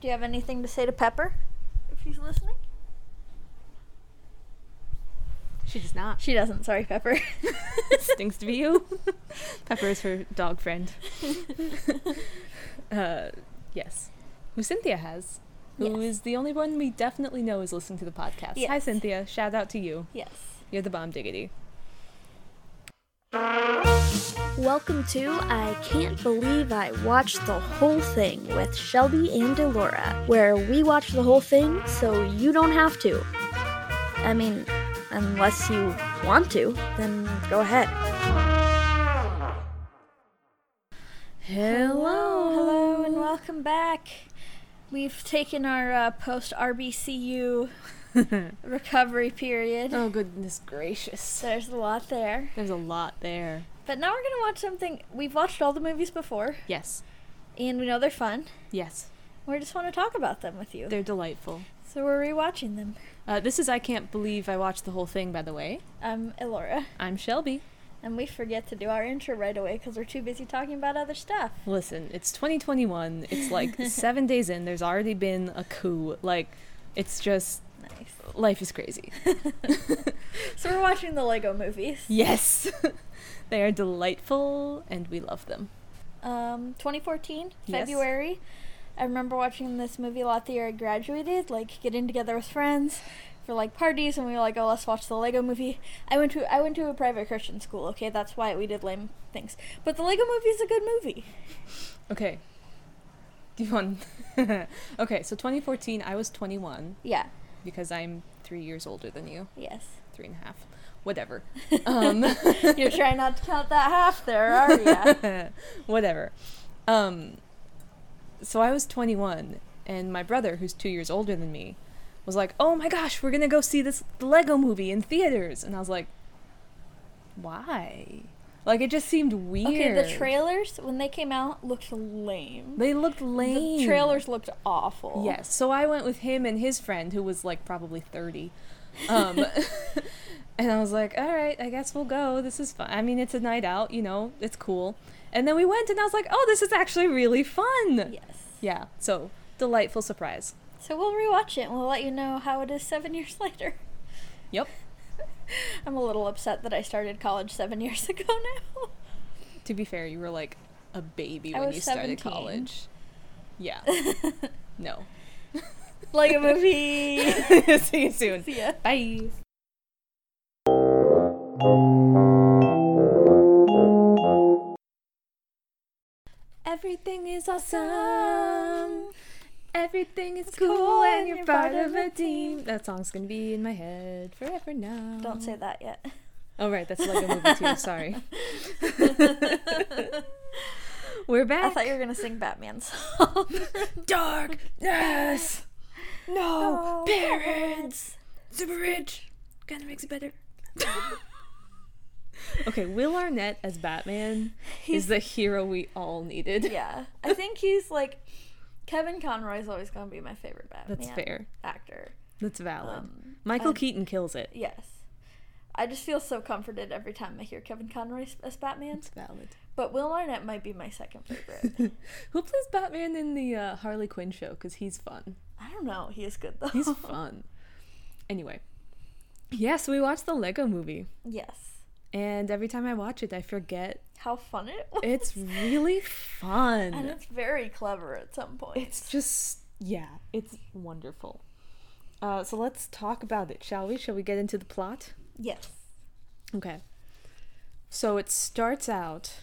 Do you have anything to say to Pepper? If she's listening? She does not. She doesn't. Sorry, Pepper. Stinks to be you. Pepper is her dog friend. uh, yes. Who Cynthia has. Who is Yes. the only one we definitely know is listening to the podcast. Hi, Cynthia. Shout out to you. yes. You're the bomb diggity. Welcome to I Can't Believe I Watched the Whole Thing with Shelby and Delora, where we watch the whole thing so you don't have to. I mean, unless you want to, then go ahead. Hello. Hello, and welcome back. We've taken our uh, post RBCU recovery period. Oh, goodness gracious. There's a lot there. There's a lot there. But now we're going to watch something. We've watched all the movies before, Yes. and we know they're fun. Yes. We just want to talk about them with you. They're delightful. So we're rewatching them. Uh, this is I Can't Believe I Watched the Whole Thing, by the way. I'm Elora, I'm Shelby. and we forget to do our intro right away because we're too busy talking about other stuff. Listen, it's 2021. It's like seven days in. There's already been a coup. Like, it's just, Nice. life is crazy. So we're watching the Lego movies. yes. they are delightful and we love them. Um, 2014, Yes. February. I remember watching this movie a lot the year I graduated, like getting together with friends for like parties, and we were like, "Oh, let's watch the Lego movie." I went to I went to a private Christian school. Okay, that's why we did lame things. But the Lego movie is a good movie. Okay. Do you want. okay, so 2014, I was 21 Yeah. because I'm three years older than you. Yes. Three and a half. Whatever. Um, You're trying not to count that half there, are ya? Whatever. Um, so I was 21, and my brother, who's two years older than me, was like, "Oh my gosh, we're gonna go see this Lego movie in theaters," and I was like, "Why?" Like it just seemed weird. Okay, the trailers when they came out looked lame. They looked lame. The trailers looked awful. Yes. So I went with him and his friend, who was like probably 30. Um, and I was like, all right, I guess we'll go. This is fun. I mean, it's a night out, you know, it's cool. And then we went, and I was like, oh, this is actually really fun. Yes. Yeah. So delightful surprise. So we'll rewatch it and we'll let you know how it is seven years later. Yep. I'm a little upset that I started college seven years ago now. To be fair, you were like a baby I when you started 17. college. Yeah. no. like a movie. See you soon. See ya. Bye. Everything is awesome. Everything is cool and you're part of a team. That song's gonna be in my head forever now. Don't say that yet. Oh right, that's like a movie too. Sorry. We're back. I thought you were gonna sing Batman song. Darkness. No, No parents. Super rich. Kinda makes it better. Okay, Will Arnett as Batman He's- is the hero we all needed. yeah, I think he's like Kevin Conroy's always gonna be my favorite Batman. That's fair. actor. That's valid. Um, Michael um, Keaton kills it. Yes. I just feel so comforted every time I hear Kevin Conroy as Batman. It's valid. But Will Arnett might be my second favorite. Who plays Batman in the uh, Harley Quinn show? Because he's fun. I don't know. He is good though. He's fun. Anyway. Yeah, so we watched the Lego movie. yes. And every time I watch it, I forget. How fun it was. It's really fun. and it's very clever at some point. It's just, yeah, it's wonderful. Uh, so let's talk about it, shall we? Shall we get into the plot? yes. Okay. So it starts out.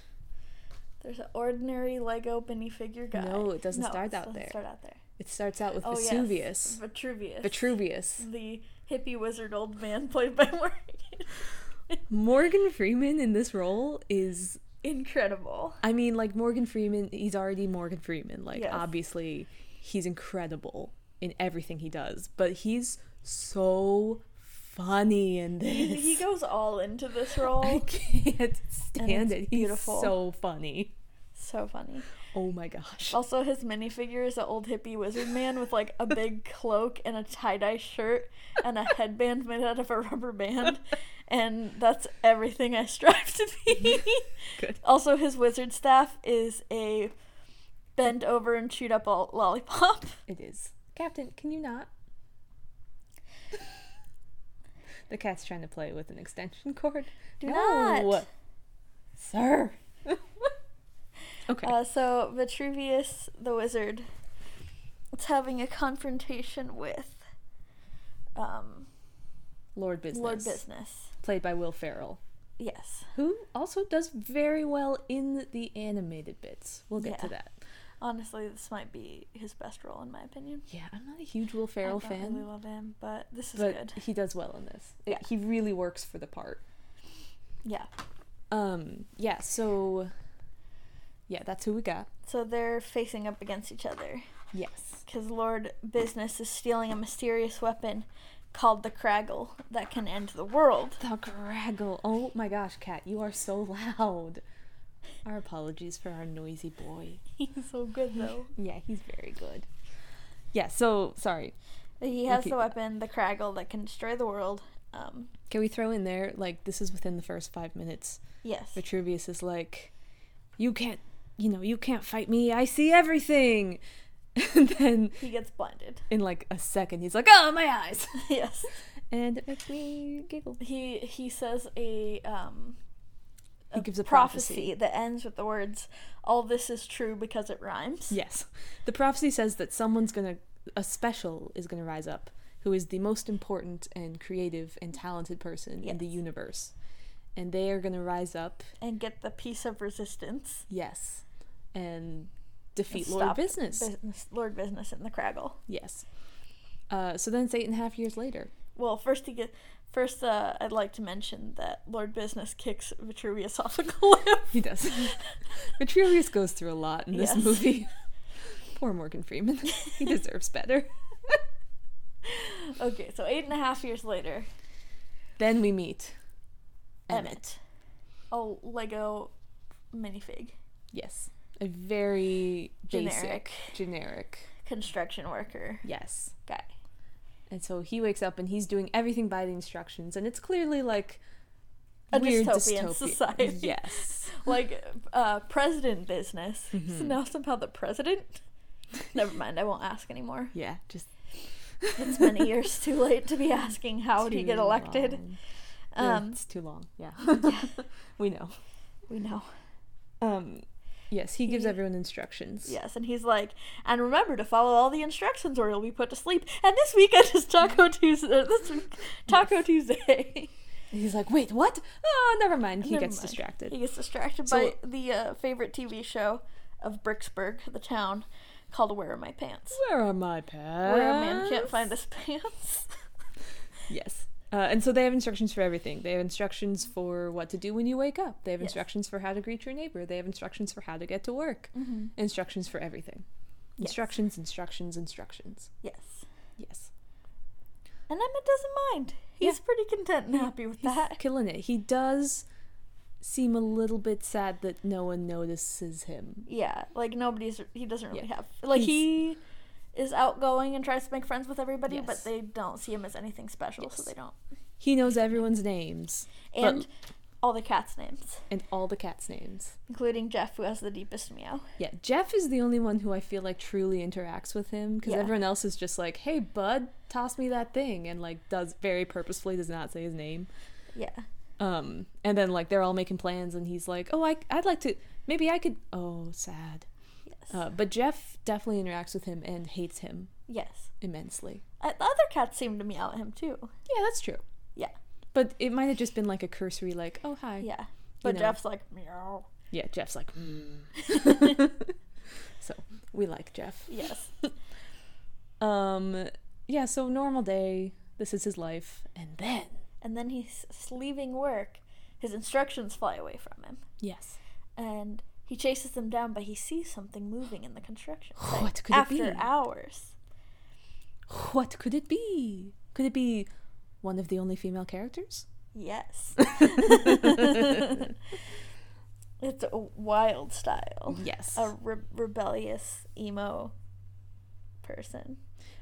There's an ordinary Lego minifigure guy. No, it doesn't start it out doesn't there. Start out there. It starts out with Oh Vesuvius. yes, Vitruvius. Vitruvius. The hippie wizard old man played by Morgan. Morgan Freeman in this role is Incredible. I mean, like Morgan Freeman, he's already Morgan Freeman. Like, Yes. obviously, he's incredible in everything he does, but he's so funny in this. He, he goes all into this role. I can't stand it. He's so funny. So funny. Oh my gosh. Also, his minifigure is an old hippie wizard man with like a big cloak and a tie dye shirt and a headband made out of a rubber band. And that's everything I strive to be. Good. Also, his wizard staff is a bend over and shoot up a lollipop. It is. Captain, can you not? the cat's trying to play with an extension cord. Do no. not. Sir. okay. Uh, so Vitruvius the wizard is having a confrontation with um, Lord Business. Lord Business. Played by Will Ferrell. Yes. Who also does very well in the animated bits. We'll get to that. Honestly, this might be his best role in my opinion. Yeah, I'm not a huge Will Ferrell I fan. really love him, but this is but good. he does well in this. It- Yeah. he really works for the part. Yeah. Um, yeah, so yeah, that's who we got. So they're facing up against each other Yes. because Lord Business is stealing a mysterious weapon called the Kragle that can end the world. The Graggle. Oh my gosh, Kat, you are so loud. Our apologies for our noisy boy. He's so good though. Yeah, he's very good. Yeah, so sorry. He has the weapon, the Kragle, that can destroy the world. Um, Can we throw in there like this is within the first five minutes? yes. Vitruvius is like, "You can't, you know, you can't fight me. I see everything." And then He gets blinded. in like a second, he's like, "Oh, my eyes!" yes. and it makes me giggle. He he says a um He gives a prophecy, prophecy. that ends with the words all this is true because it rhymes. Yes, the prophecy says that someone's gonna, a special is gonna rise up, who is the most important and creative and talented person in the universe, and they are gonna rise up. And get the piece of resistance. Yes, and defeat Lord Business. business. Lord Business in the Kragle. Yes. Uh, so then it's eight and a half years later. Well, first he get first uh, I'd like to mention that Lord Business kicks Vitruvius off a cliff. He does. Vitruvius goes through a lot in this Yes. movie. Poor Morgan Freeman. he deserves better. okay, so eight and a half years later, Then we meet Emmett, a Lego minifig Yes. A very basic, Generic. generic. construction worker Yes. guy. And so he wakes up and he's doing everything by the instructions, and it's clearly like A weird dystopian dystopia. society. Yes. Like uh, president business. So Mhm. now somehow the president. Never mind, I won't ask anymore. Yeah. Just It's many years too late to be asking how would he get elected. long. Yeah, Um, it's too long. Yeah. we know. we know. Um. Yes, he gives He- everyone instructions. Yes, and he's like, and remember to follow all the instructions or you'll be put to sleep. And this weekend is Taco Tuesday. This week, Taco Tuesday. And he's like, "Wait, what? Oh, never mind." He Never gets mind. distracted. He gets distracted So- by the uh, favorite TV show of Bricksburg, the town, called Where Are My Pants? Where are my pants? Where a man can't find his pants. Yes. Uh, and so they have instructions for everything. They have instructions for what to do when you wake up. They have Yes. instructions for how to greet your neighbor. They have instructions for how to get to work. mm-hmm. Instructions for everything. Yes. Instructions, instructions, instructions. Yes. Yes. And Emmett doesn't mind. He's Yeah. pretty content and happy with He's that. killing it. He does seem a little bit sad that no one notices him. Yeah, like nobody's. He doesn't really Yeah. have. Like He's- he is outgoing and tries to make friends with everybody, Yes. but they don't see him as anything special, so they don't. He knows everyone's names And all the cats' names, and all the cats' names. including Jeff, who has the deepest meow. Yeah, Jeff is the only one who I feel like truly interacts with him because Yeah. everyone else is just like, "Hey, bud, toss me that thing," and like does very purposefully does not say his name. Yeah. Um, and then like they're all making plans, and he's like, "Oh, I I'd like to maybe I could." Oh, sad. Uh, but Jeff definitely interacts with him and hates him yes. immensely. Uh, the other cats seem to meow at him too. Yeah, that's true. Yeah. But it might have just been like a cursory, like, "Oh, hi." Yeah. But know. Jeff's like meow. Yeah, Jeff's like, "Hmm." so we like Jeff. Yes. Um, yeah, so normal day. This is his life, and then and then he's s- leaving work. His instructions fly away from him, yes, and he chases them down, but he sees something moving in the construction site What could it after be? hours. what could it be? Could it be one of the only female characters? Yes. it's a wild style. Yes. A re- rebellious emo person.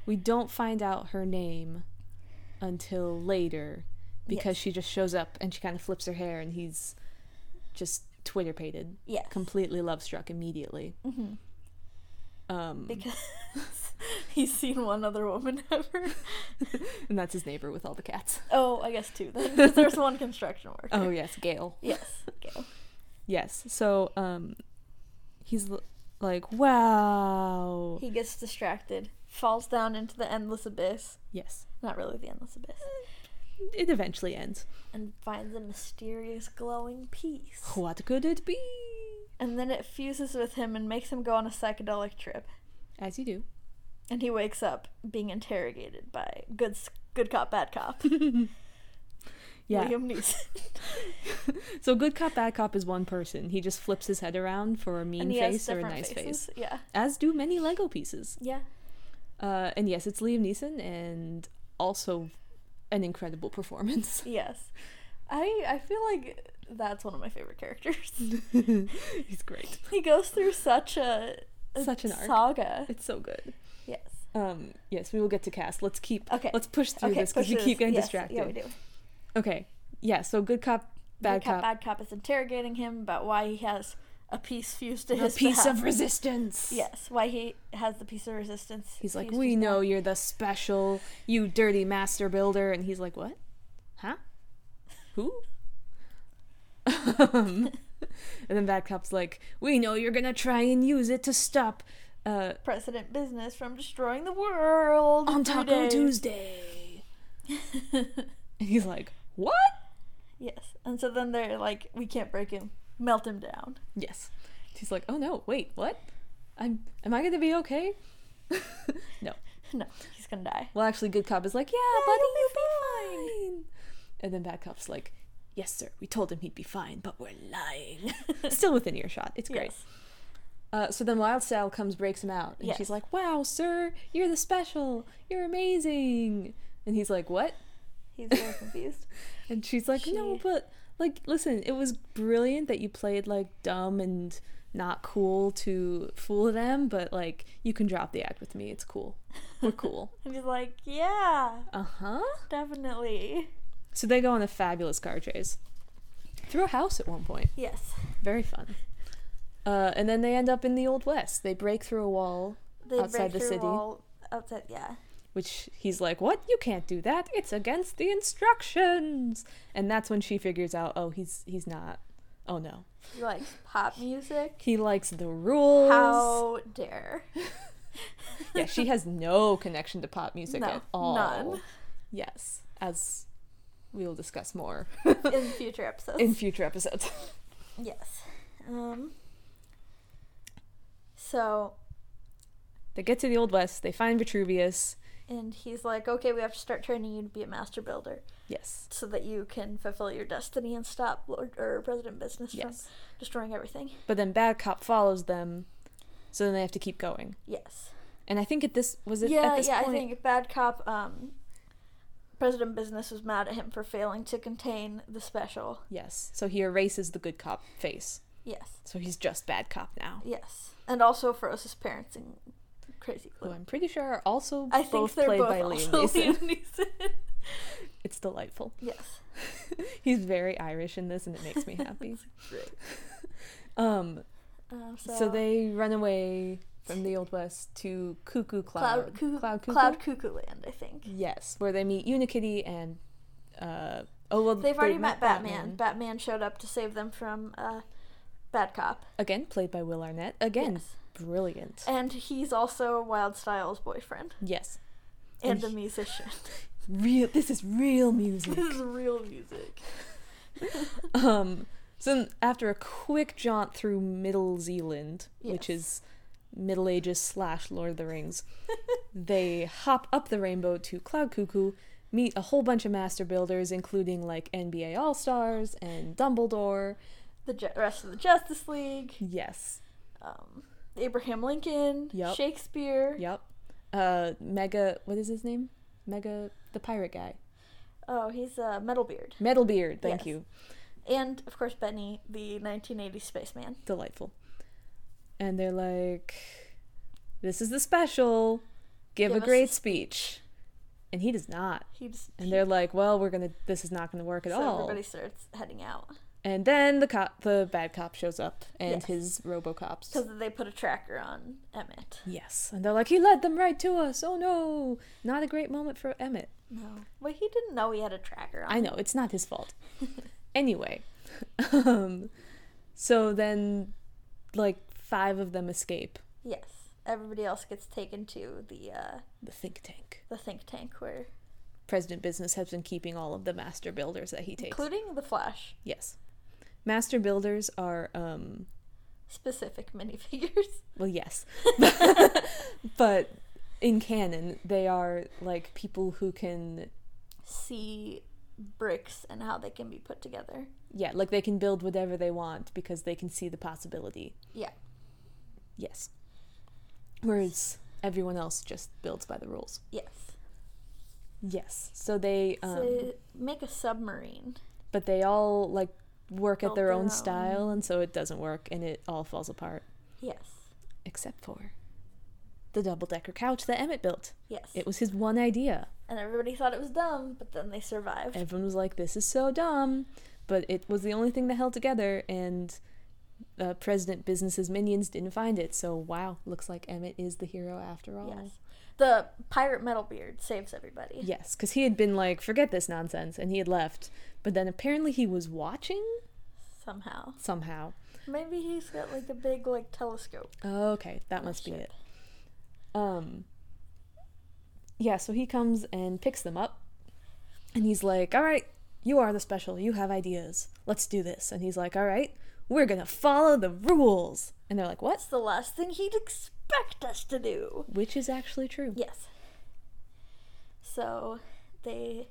we don't find out her name until later because Yes. she just shows up and she kind of flips her hair, and he's just Twitter pated, Yes. completely love struck immediately. hmm Um, because he's seen one other woman ever. and that's his neighbor with all the cats. Oh, I guess two there's one construction worker. Oh yes, Gail. Yes. Gail. Yes. So um, he's l- like, wow. He gets distracted, falls down into the endless abyss. Yes. Not really the endless abyss. It eventually ends. And finds a mysterious glowing piece. What could it be? And then it fuses with him and makes him go on a psychedelic trip. As you do. And he wakes up being interrogated by good good cop, bad cop. Yeah. Liam Neeson. So good cop, bad cop is one person. He just flips his head around for a mean and he has face or a nice faces. face. Yeah. As do many Lego pieces. Yeah. Uh, and yes, it's Liam Neeson, and also an incredible performance. Yes. I I feel like that's one of my favorite characters. He's great. he goes through such a, a Such an arc. saga. It's so good. Yes. Um, yes, we will get to cast. Let's keep. Okay. Let's push through okay, this because we keep getting Yes, distracted. Yeah, we do. Okay. Yeah. So good cop, bad Good cop, cop. bad cop is interrogating him about why he has a piece fused to a his piece behalf. of resistance. Yes, why he has the piece of resistance. He's like, we know you're the special, you dirty master builder, and he's like, what? Huh? Who? um, and then Bad Cop's like, we know you're gonna try and use it to stop uh, President Business from destroying the world on Taco days. Tuesday. he's like, what? Yes, and so then they're like, we can't break him, melt him down. Yes. He's like, oh no, wait, what? I'm, am I gonna be okay? no. No, he's gonna die. Well, actually, Good Cop is like, yeah, buddy, you'll be fine. And then Bad Cop's like, yes, sir, we told him he'd be fine, but we're lying. Still within earshot. It's great. Yes. Uh, so then Wyldstyle comes, breaks him out, and Yes. she's like, wow, sir, you're the special. You're amazing. And he's like, what? He's very confused. And she's like, no, She- but, like, listen, it was brilliant that you played, like, dumb and not cool to fool them, but, like, you can drop the act with me. It's cool. We're cool. And he's like, yeah, uh huh. definitely. So they go on a fabulous car chase through a house at one point. Yes. Very fun. Uh, and then they end up in the Old West. They break through a wall, They Outside break the through a city. wall outside, yeah. Which he's like, What? You can't do that. It's against the instructions. And that's when she figures out, oh, he's he's not. Oh no. He likes pop music. He likes the rules. How dare. Yeah, she has no connection to pop music No, at all. none. Yes, as we will discuss more in future episodes. in future episodes. yes. Um. So, they get to the Old West, they find Vitruvius. And he's like, "Okay, we have to start training you to be a master builder, Yes. so that you can fulfill your destiny and stop Lord or President Business from destroying everything." But then Bad Cop follows them, so then they have to keep going. Yes. And I think at this was it yeah, at this yeah. point. I think bad cop. Um, President Business was mad at him for failing to contain the special. Yes. So he erases the good cop face. Yes. So he's just bad cop now. Yes. And also froze his parents in Crazy Who I'm pretty sure are also I think both played both by Liam Neeson. Liam Neeson. It's delightful. yes. He's very Irish in this, and it makes me happy. Great. um. Um, So, so, they run away from the Old West to Cuckoo Cloud. Cloud, Cuckoo, Cloud Cuckoo. Cloud Cuckoo Land, I think. Yes, where they meet Unikitty and. Uh, oh well, They've they already met Batman. Batman showed up to save them from uh, Bad Cop. Again, played by Will Arnett. Again, Yes. Brilliant. And he's also Wyldstyle's boyfriend Yes. and And a musician. Real. This is real music. this is real music. um. So after a quick jaunt through Middle Zealand, which is Middle Ages slash Lord of the Rings, they hop up the rainbow to Cloud Cuckoo, meet a whole bunch of master builders, including like NBA All Stars and Dumbledore. The ju- rest of the Justice League, Yes. um, Abraham Lincoln, Yup. Shakespeare. Yep. Uh, Mega. What is his name? Mega, the pirate guy. Oh, he's uh, Metalbeard. Metalbeard. Thank Yes. you. And, of course, Benny, the 1980 spaceman. Delightful. And they're like, "This is the special. Give, Give a great a speech." And he does not. He just. And they're like, "Well, we're gonna. This is not gonna work at so all." everybody starts heading out. And then the cop, the bad cop shows up, and Yes. his RoboCops. Because they put a tracker on Emmett. Yes, and they're like, he led them right to us. Oh no, not a great moment for Emmett. No. Wait, he didn't know he had a tracker on. I know it's not his fault. anyway, um, so then, like five of them escape Yes. Everybody else gets taken to the uh, the think tank. the think tank where, President Business has been keeping all of the master builders that he takes. including the Flash, yes, master builders are um specific minifigures. well yes, but in canon they are like people who can See bricks and how they can be put together. yeah like they can build whatever they want because they can see the possibility. Yeah. Yes. Whereas everyone else just builds by the rules. Yes. Yes. So they um so make a submarine. but they all like work at their their own own. style and so it doesn't work and it all falls apart Yes. except for the double decker couch that Emmett built. Yes. It was his one idea. and everybody thought it was dumb, but then they survived. Everyone was like, "This is so dumb," but it was the only thing that held together, and uh, President Business's minions didn't find it. So wow, looks like Emmett is the hero after all. Yes. The pirate Metalbeard saves everybody. Yes, because he had been like, "Forget this nonsense," and he had left. But then apparently he was watching Somehow. somehow. Maybe he's got like a big like telescope. Okay, that his must be it. Um. Yeah, so he comes and picks them up, and he's like, "All right, you are the special. You have ideas. Let's do this." And he's like, "All right, we're gonna follow the rules." And they're like, "What's the last thing he'd expect us to do. Which is actually true. Yes. So they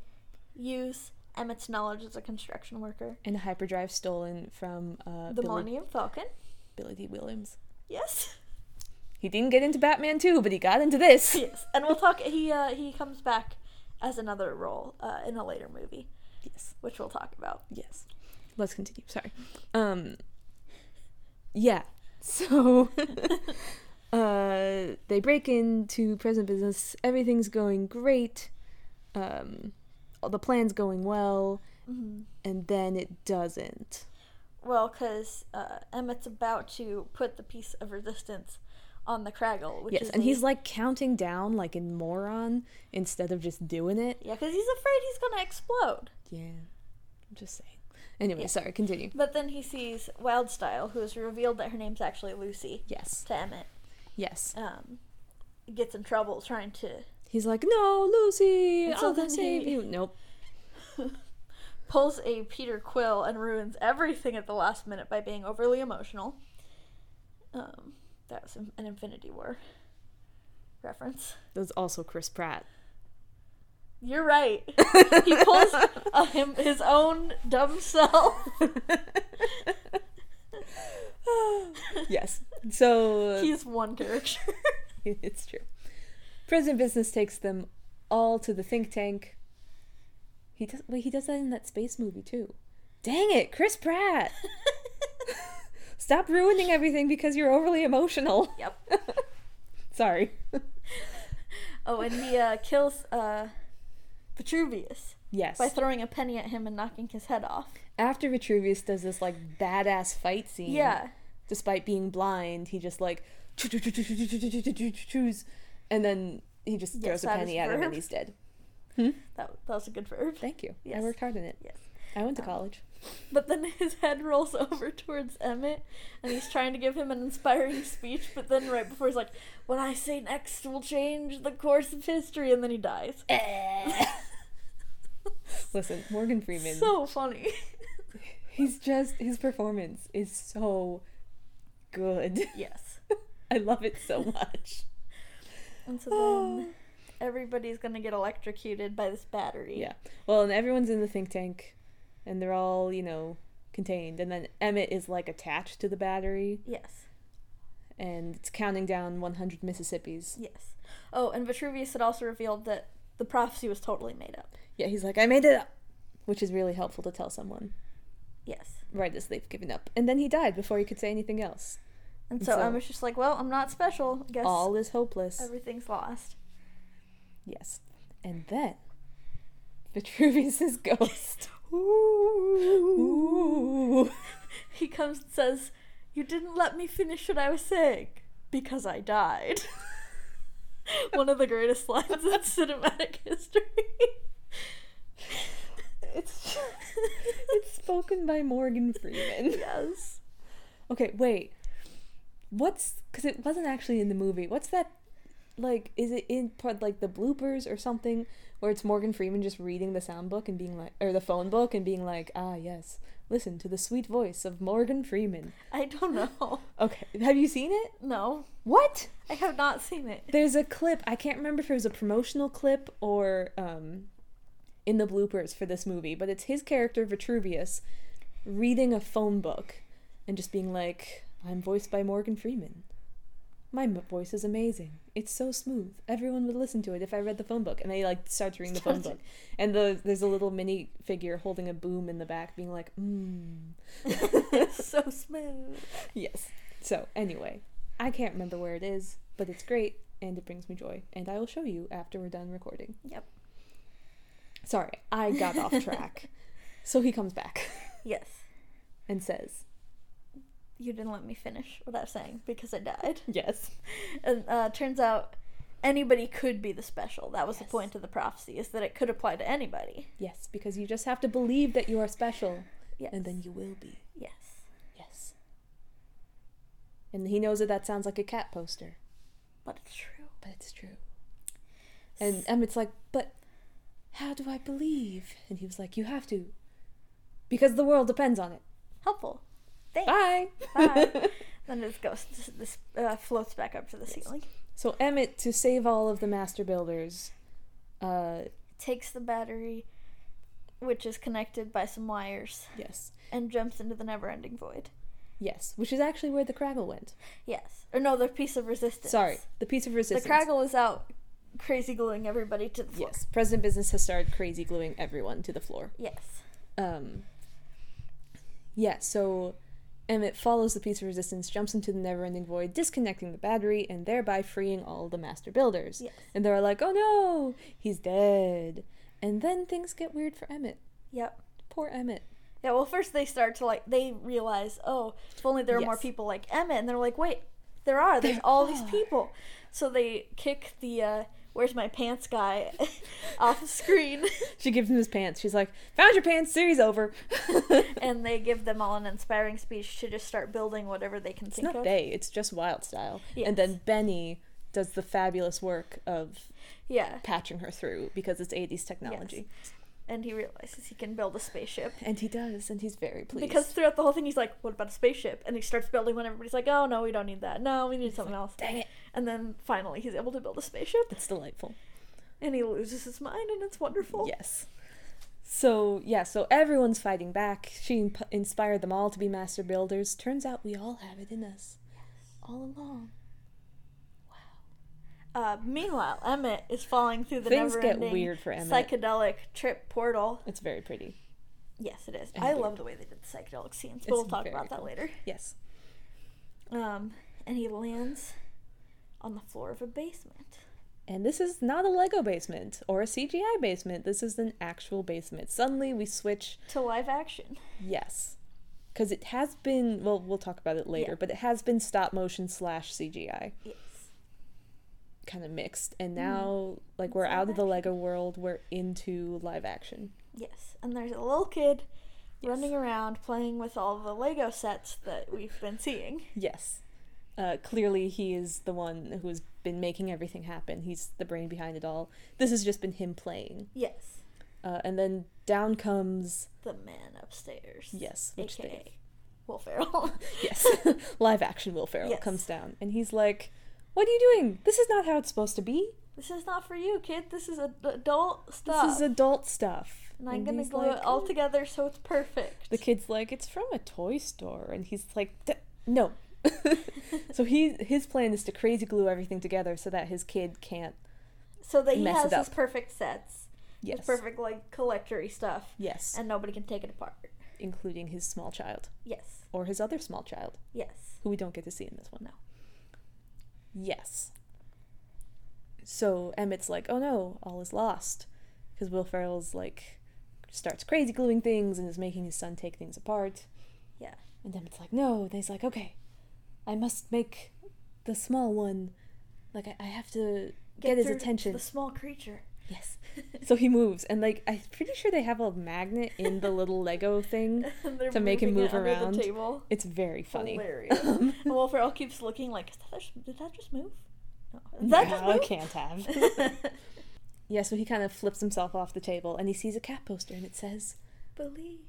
use Emmett's knowledge as a construction worker. And a hyperdrive stolen from uh, The Billy, Millennium Falcon. Billy Dee Williams. Yes. He didn't get into Batman 2, but he got into this. yes. And we'll talk. He uh, he comes back as another role uh, in a later movie, Yes. which we'll talk about. Yes. Let's continue. Sorry. Um yeah. So uh they break into present business. Everything's going great. Um the plan's going well Mm-hmm. and then it doesn't. Well, because uh, Emmett's about to put the piece of resistance on the Kragle, which yes, and a- he's like counting down like a moron instead of just doing it. yeah, because he's afraid he's gonna explode. Yeah. I'm just saying. Anyway, Yeah. sorry, continue. But then he sees Wyldstyle, who has revealed that her name's actually Lucy Yes. to Emmett. Yes. Um, gets in trouble trying to He's like, "No, Lucy, so I'll save you." Nope. pulls a Peter Quill and ruins everything at the last minute by being overly emotional. Um, that was an Infinity War reference. There's also Chris Pratt. You're right. he pulls uh, him his own dumb self. yes. So He's one character. it's true. President Business takes them all to the think tank. He does wait, he does that in that space movie too. Dang it, Chris Pratt. Stop ruining everything because you're overly emotional. yep. Sorry. Oh, and he uh, kills uh, Vitruvius Yes. by throwing a penny at him and knocking his head off. After Vitruvius does this like badass fight scene. Yeah. Despite being blind, he just like choose and then he just Yes, throws a penny is at him and he's dead. That, that was a good verb. Thank you. I worked hard in it. Yes. I went to Um, college. But then his head rolls over towards Emmett, and he's trying to give him an inspiring speech. But then, right before he's like, "What I say next will change the course of history," and then he dies. Listen, Morgan Freeman. so funny. he's just his performance is so good. yes. I love it so much. And so ah. then everybody's gonna get electrocuted by this battery. Yeah. Well, and everyone's in the think tank, and they're all you know contained, and then Emmett is like attached to the battery, Yes. and it's counting down 100 Mississippi's. Yes. Oh, and Vitruvius had also revealed that the prophecy was totally made up. Yeah, he's like, I made it up, which is really helpful to tell someone Yes. right as they've given up. And then he died before he could say anything else. And so, so- Emma's just like, "Well, I'm not special. I guess All is hopeless. everything's lost." Yes. And then, Vitruvius's ghost. Ooh. He comes and says, You didn't let me finish what I was saying because I died. One of the greatest lines in cinematic history. It's it's spoken by Morgan Freeman. yes. Okay, wait. What's because it wasn't actually in the movie. What's that? Like, is it in part like the bloopers or something where it's Morgan Freeman just reading the sound book and being like, or the phone book and being like, ah, yes, listen to the sweet voice of Morgan Freeman. I don't know. Okay, have you seen it? No, What? I have not seen it. There's a clip. I can't remember if it was a promotional clip or um, in the bloopers for this movie, but it's his character Vitruvius reading a phone book and just being like, "I'm voiced by Morgan Freeman. My m- voice is amazing. It's so smooth. Everyone would listen to it if I read the phone book." And they like start to reading the phone book, and the there's a little mini figure holding a boom in the back, being like, "Mmm." it's so smooth. Yes. So anyway, I can't remember where it is, but it's great and it brings me joy, and I will show you after we're done recording. Yep. Sorry, I got off track. So he comes back Yes. and says, You didn't let me finish what I was saying because I died. "Yes, And uh, turns out anybody could be the special. That was the point of the prophecy, is that it could apply to anybody. yes," because you just have to believe that you are special, Yes. and then you will be. Yes. Yes. And he knows that that sounds like a cat poster, But it's true. but it's true. And Emmett's like, "But how do I believe?" And he was like, "You have to, because the world depends on it." Helpful. Thanks. Bye. Bye. then this goes, this, uh, floats back up to the ceiling. So Emmett, to save all of the master builders, uh, Takes the battery, which is connected by some wires, yes, and jumps into the never ending void. yes, which is actually where the Kragle went. Yes. Or no, the piece of resistance. Sorry, the piece of resistance. The. Kragle is out crazy gluing everybody to the floor. Yes, President Business has started crazy gluing everyone to the floor. Yes. Um, yeah, so Emmett follows the piece of resistance, jumps into the never-ending void, disconnecting the battery, and thereby freeing all the master builders. Yes. And they're like, "Oh no, he's dead!" And then things get weird for Emmett. Yep. Poor Emmett. Yeah, well, first they start to like, they realize, oh, if only there were more people like Emmett, and they're like, wait, there are, there's There all these people. So they kick the, uh, where's my pants guy off the screen, She gives him his pants. She's like, "Found your pants. Series over." and they give them all an inspiring speech to just start building whatever they can think of. It's think not of. they. It's just Wyldstyle. Yes. And then Benny does the fabulous work of Yeah, patching her through because it's 80s technology. And he realizes he can build a spaceship. And he does, and he's very pleased. Because throughout the whole thing, he's like, "What about a spaceship?" And he starts building one. Everybody's like, "Oh no, we don't need that. No, we need something else." dang it, And then finally, he's able to build a spaceship, it's delightful. and he loses his mind, and it's wonderful. Yes. So, yeah, so everyone's fighting back. She imp- inspired them all to be master builders. Turns out we all have it in us. All along. Uh, meanwhile, Emmett is falling through the Things get never-ending weird for Emmett. psychedelic trip portal. It's very pretty. Yes, it is. And I weird. love the way they did the psychedelic scenes, but It's we'll talk very about that cool. later. Yes. Um, and he lands on the floor of a basement. And this is not a Lego basement or a CGI basement. This is an actual basement. Suddenly we switch To live action. Yes. Because it has been, well, we'll talk about it later, Yeah. but it has been stop motion slash CGI Yes. Kind of mixed. And now, like, we're live out of the. Lego world, we're into live action. Yes. And there's a little kid Yes. running around playing with all the Lego sets that we've been seeing. Yes. Uh, clearly, he is the one who has been making everything happen. He's the brain behind it all. This has just been him playing. Yes. Uh, and then down comes, The man upstairs. yes, which AKA they, Will Ferrell. yes, live action Will Ferrell Yes. comes down. And he's like, What are you doing? This is not how it's supposed to be. this is not for you, kid. This is adult stuff. This is adult stuff. and I'm And gonna glue like, it all "Oh." together so it's perfect. The kid's like, it's from a toy store, and he's like, "D- no. so he his plan is to crazy glue everything together so that his kid can't. so that he has his perfect sets. Yes. His perfect like collectory stuff. Yes. And nobody can take it apart. including his small child Yes. or his other small child, Yes. who we don't get to see in this one. No. Yes. So Emmett's like, oh no, all is lost. because Will Ferrell's like starts crazy gluing things and is making his son take things apart. Yeah. And Emmett's like, no. And he's like, okay, I must make the small one. Like I, I have to get, his attention. The small creature. Yes. so he moves, and like I'm pretty sure they have a magnet in the little Lego thing. To make him moving it move around. The table. It's very funny. Hilarious. and Will keeps looking like, that just, did that just move? No. Did that No, I move? can't have. yeah, so he kind of flips himself off the table, and he sees a cat poster, and it says, Believe.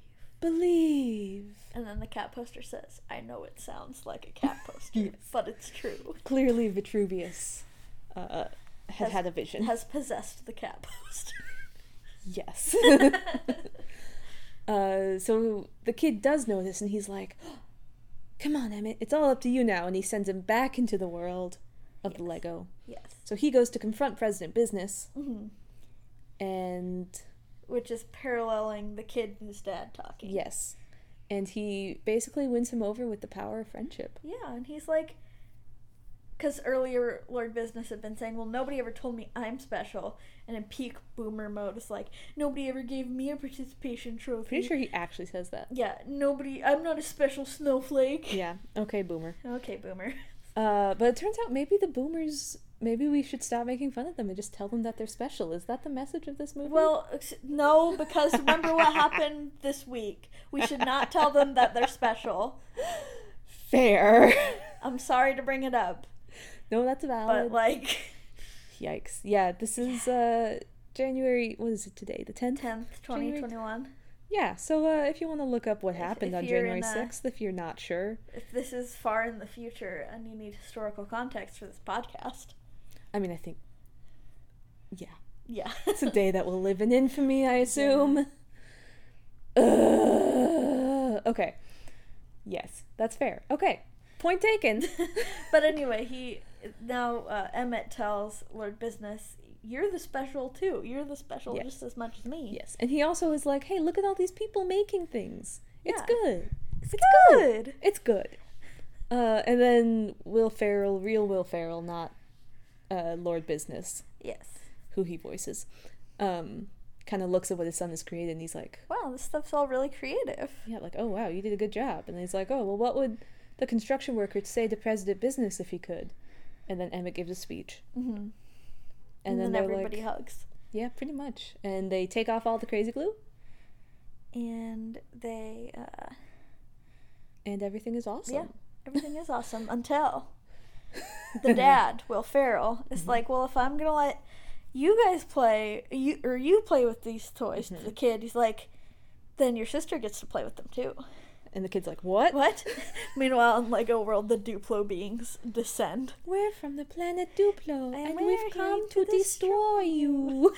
"Believe." And then the cat poster says, I know it sounds like a cat poster, but it's true. Clearly, Vitruvius uh, had Has- had a vision. Has possessed the cat poster. Yes. uh, so the kid does know this, and he's like, "Come on, Emmett, it's all up to you now." And he sends him back into the world of the Yes. Lego. yes. So he goes to confront President Business, hmm and Which is paralleling the kid and his dad talking. yes, and he basically wins him over with the power of friendship. Yeah, and he's like, because earlier Lord Business had been saying, well, nobody ever told me I'm special. And in peak boomer mode, it's like, nobody ever gave me a participation trophy. Pretty sure he actually says that. Yeah, nobody, I'm not a special snowflake. Yeah. Okay, boomer. Okay, boomer. Uh, but it turns out maybe the boomers. Maybe we should stop making fun of them and just tell them that they're special. Is that the message of this movie? Well, no, because remember what happened this week. We should not tell them that they're special. fair. I'm sorry to bring it up, no, that's valid. but like, Yikes. Yeah, this is uh January what is it today? The 10th? 10th, 2021. Yeah, so uh if you want to look up what If- happened if on January 6th if you're not sure. If this is far in the future and you need historical context for this podcast, I mean, I think yeah, yeah. it's a day that will live in infamy, I assume. Ugh. okay. Yes, that's fair. Okay. Point taken. but anyway, he now uh, Emmett tells Lord Business, "You're the special too. You're the special Yes. just as much as me." yes. And he also is like, "Hey, look at all these people making things. It's Yeah. good. it's, It's good. good. It's good. Uh, and then Will Ferrell, real Will Ferrell, not uh, Lord Business, Yes. who he voices, um, kind of looks at what his son has created and he's like, Wow, this stuff's all really creative. yeah, like, oh wow, you did a good job. And he's like, oh, well, what would the construction workers say to President Business if he could? And then Emmett gives a speech. Mm-hmm. And, And, then, then, everybody like, hugs, yeah, pretty much. And they take off all the crazy glue and they uh, and everything is awesome. Yeah. everything is awesome until the dad, Will Ferrell, is Mhm. like, "Well, if I'm gonna let you guys play, you or you play with these toys to Mhm. the kid," he's like, "Then your sister gets to play with them too." And the kid's like, what? What? Meanwhile, in Lego World, the Duplo beings descend. We're from the planet Duplo, And and, we've come to destroy you.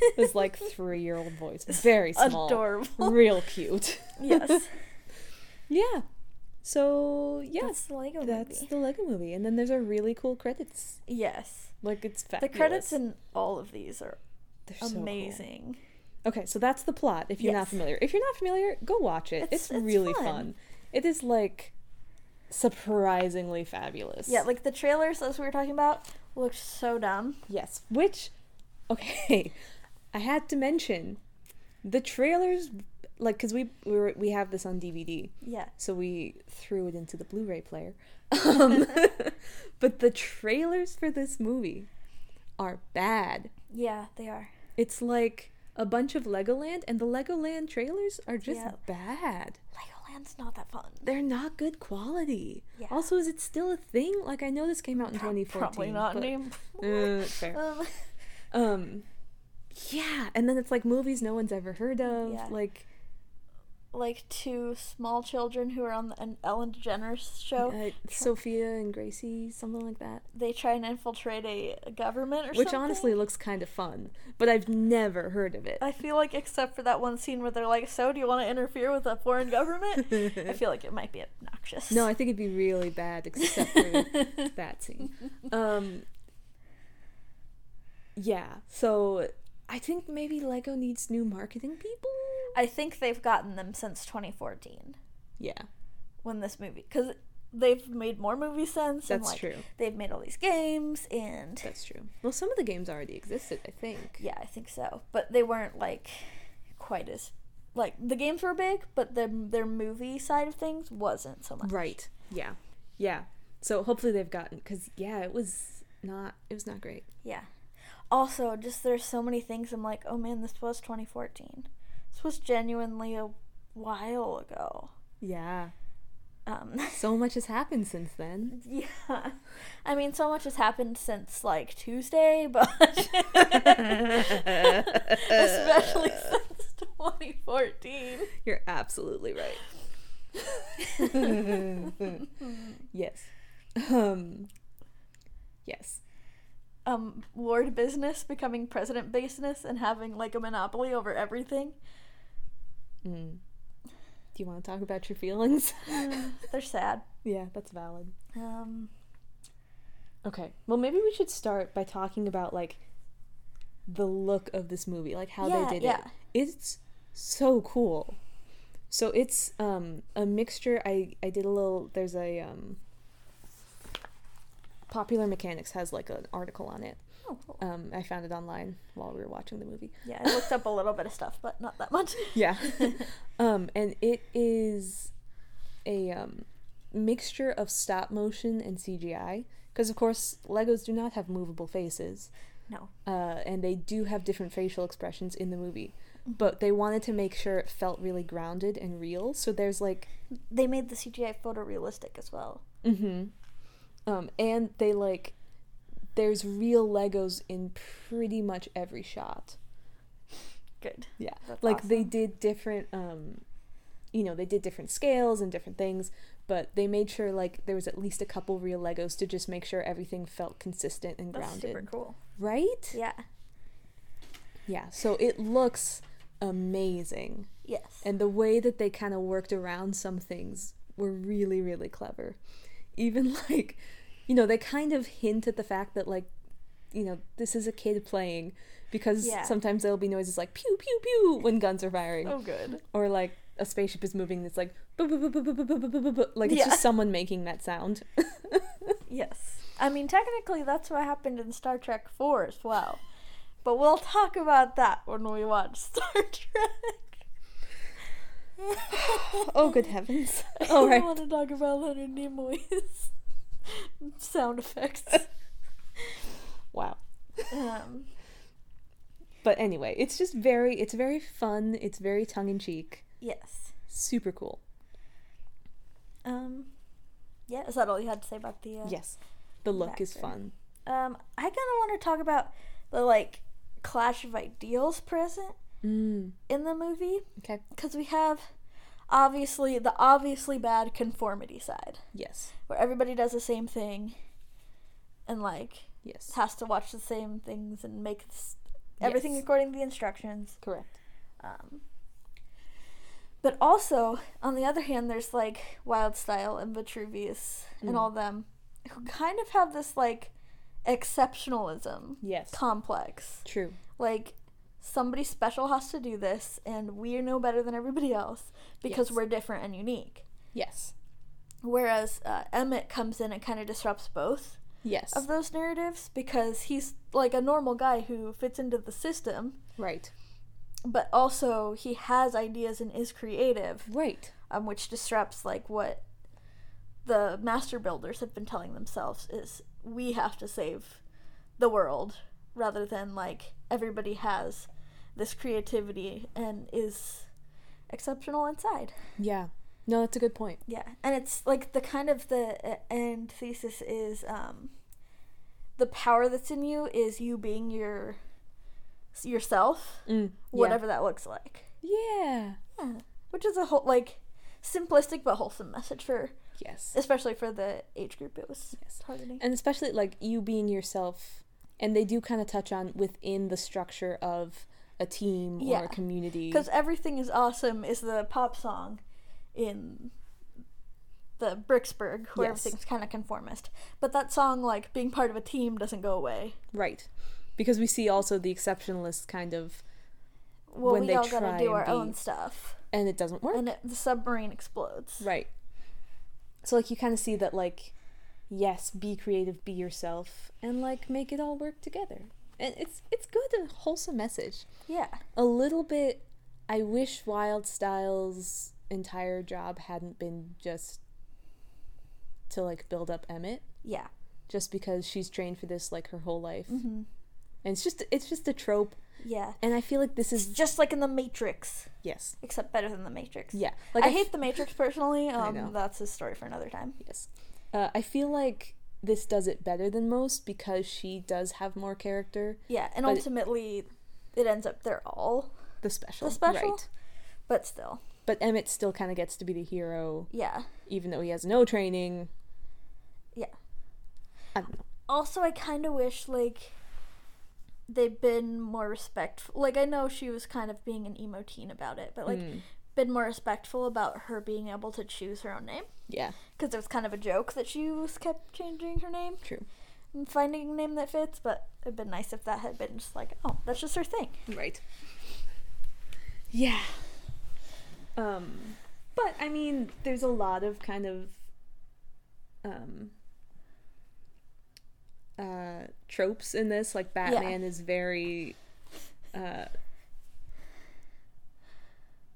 it was like three year old voice. Very small. Adorable. Real cute. yes. Yeah. So, yeah, That's the Lego movie. that's movie. the Lego movie. And then there's a really cool credits. Yes. Like, it's The credits in all of these are They're so cool. Okay, so that's the plot if you're not familiar. If you're not familiar, go watch it. It's- It's, it's really fun. fun. It is, like, surprisingly fabulous. Yeah, like the trailers, as we were talking about, looked so dumb. Yes, which okay, I had to mention the trailers like cuz we we, were, we have this on DVD. Yeah. So we threw it into the Blu-ray player. Um, but the trailers for this movie are bad. Yeah, they are. It's like a bunch of Legoland and the Legoland trailers are just Yeah. bad. Legoland's not that fun. They're not good quality. Yeah. Also, is it still a thing? Like I know this came out in Pro- 2014. Probably not but- anymore. Uh, fair. Um, Um, yeah, and then it's like movies no one's ever heard of. Yeah. Like, like two small children who are on the, an Ellen DeGeneres show. uh, Sophia and Gracie, something like that. They try and infiltrate a, a government or Which something. honestly looks kind of fun, but I've never heard of it. I feel like, except for that one scene where they're like, "So, do you want to interfere with a foreign government?" I feel like it might be obnoxious. no, I think it'd be really bad, except for that scene. Um, yeah, so I think maybe Lego needs new marketing people. I think they've gotten them since 2014 Yeah, when this movie, because they've made more movies since. and, That's like, true. They've made all these games, and That's true. Well, some of the games already existed, I think. yeah, I think so. But they weren't like quite as like the games were big, but the their movie side of things wasn't so much. Right. Yeah. Yeah. So hopefully they've gotten because yeah, it was not it was not great. Yeah. Also, just there's so many things I'm like, oh man, this was 2014. This was genuinely a while ago. Yeah. Um, So much has happened since then. yeah. I mean, so much has happened since like Tuesday, but especially since 2014. You're absolutely right. yes. Um. Yes. Um, Lord Business becoming President Business and having like a monopoly over everything. Mm. Do you want to talk about your feelings? They're sad. yeah, that's valid. Um, Okay. Well, maybe we should start by talking about like the look of this movie, like how Yeah, they did yeah. it. It's so cool. So it's um a mixture. I I did a little. There's a um. Popular Mechanics has like an article on it. oh, cool. Um, I found it online while we were watching the movie. Yeah, I looked up a little bit of stuff, but not that much. Yeah. um, and it is a um, mixture of stop motion and CGI. Because, of course, Legos do not have movable faces. No. Uh, and they do have different facial expressions in the movie. But they wanted to make sure it felt really grounded and real. So there's like. They made the CGI photorealistic as well. hmm. Um, and they like. There's real Legos in pretty much every shot. Good. Yeah. That's like they did different um you know, they did different scales and different things, but they made sure like there was at least a couple real Legos to just make sure everything felt consistent and That's grounded. super cool. Right? Yeah. Yeah. So it looks amazing. Yes. And the way that they kind of worked around some things were really really clever even like you know they kind of hint at the fact that like you know this is a kid playing because yeah. sometimes there'll be noises like pew pew pew when guns are firing. oh, good. Or like a spaceship is moving. It's like like it's just someone making that sound. yes, I mean technically that's what happened in Star Trek Four as well, but we'll talk about that when we watch Star Trek oh good heavens. I don't want to talk about Leonard Nimoy's. Sound effects. wow. Um, but anyway it's just very it's very fun. It's very tongue-in-cheek. Yes. super cool. Um, yeah, is that all you had to say about the? Uh, yes. The look is fun. Um, I kind of want to talk about the like clash of ideals present mm. in the movie okay because we have obviously the obviously bad conformity side yes where everybody does the same thing and like yes has to watch the same things and make s- everything Yes. according to the instructions. correct Um, but also, on the other hand, there's like Wyldstyle and Vitruvius and Mm. all them who kind of have this like exceptionalism yes complex. true Like somebody special has to do this, and we know better than everybody else because Yes. we're different and unique. yes. Whereas uh, Emmett comes in and kind of disrupts both yes. of those narratives because he's like a normal guy who fits into the system, right. But also he has ideas and is creative, right. um, which disrupts like what the master builders have been telling themselves is we have to save the world rather than like everybody has this creativity and is exceptional inside. yeah no that's a good point Yeah, and it's like the kind of the uh, end thesis is um, the power that's in you is you being your yourself, mm. yeah. whatever that looks like. yeah Yeah, which is a whole like simplistic but wholesome message for yes especially for the age group it was Yes. targeting. and especially like you being yourself and they do kind of touch on within the structure of a team or Yeah. a community Because everything is awesome is the pop song in the Bricksburg where Yes. everything's kind of conformist. But that song, like being part of a team, doesn't go away. right because we see also the exceptionalist kind of Well, When we they all gotta do our be- own stuff, and it doesn't work and it, the submarine explodes. right so like you kind of see that like yes, be creative, be yourself and like make it all work together. And it's it's good a wholesome message. Yeah. A little bit I wish Wyldstyle's entire job hadn't been just to like build up Emmett Yeah. just because she's trained for this like her whole life. Mm-hmm. And it's just it's just a trope Yeah. and I feel like this is just like in the Matrix, yes. except better than the Matrix. Yeah. Like I hate the Matrix personally. Um, that's a story for another time. Yes. Uh, I feel like this does it better than most because she does have more character. Yeah, and But it- ultimately, it ends up they're all, The special. The special? Right. but still, But Emmett still kind of gets to be the hero, yeah, even though he has no training. yeah. I don't know. Also, I kind of wish like they'd been more respectful. Like I know she was kind of being an emo teen about it, but like Mm. Been more respectful about her being able to choose her own name Yeah, because it was kind of a joke that she was kept changing her name true. and finding a name that fits. But it'd been nice if that had been just like, oh, that's just her thing. Right. Yeah. Um, but I mean, there's a lot of kind of um uh tropes in this. Like Batman is very uh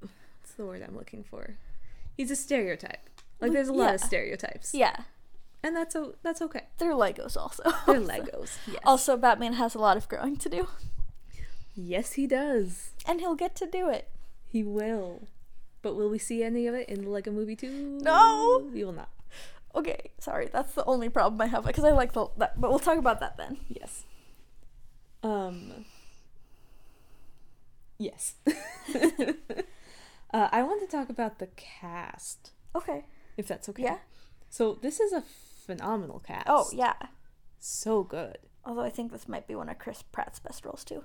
what's the word I'm looking for? He's a stereotype. Like there's a lot of stereotypes. Yeah, And that's o- that's okay. they're Legos also. They're Legos. Yes. Also, Batman has a lot of growing to do, yes, he does. and he'll get to do it. He will. But will we see any of it in the Lego movie too? No. We will not. Okay, sorry, that's the only problem I have because I like the that, but we'll talk about that then. Yes. Um. Yes. uh, I want to talk about the cast, Okay. if that's okay. Yeah. So this is a phenomenal cast. Oh yeah. So good. Although I think this might be one of Chris Pratt's best roles too.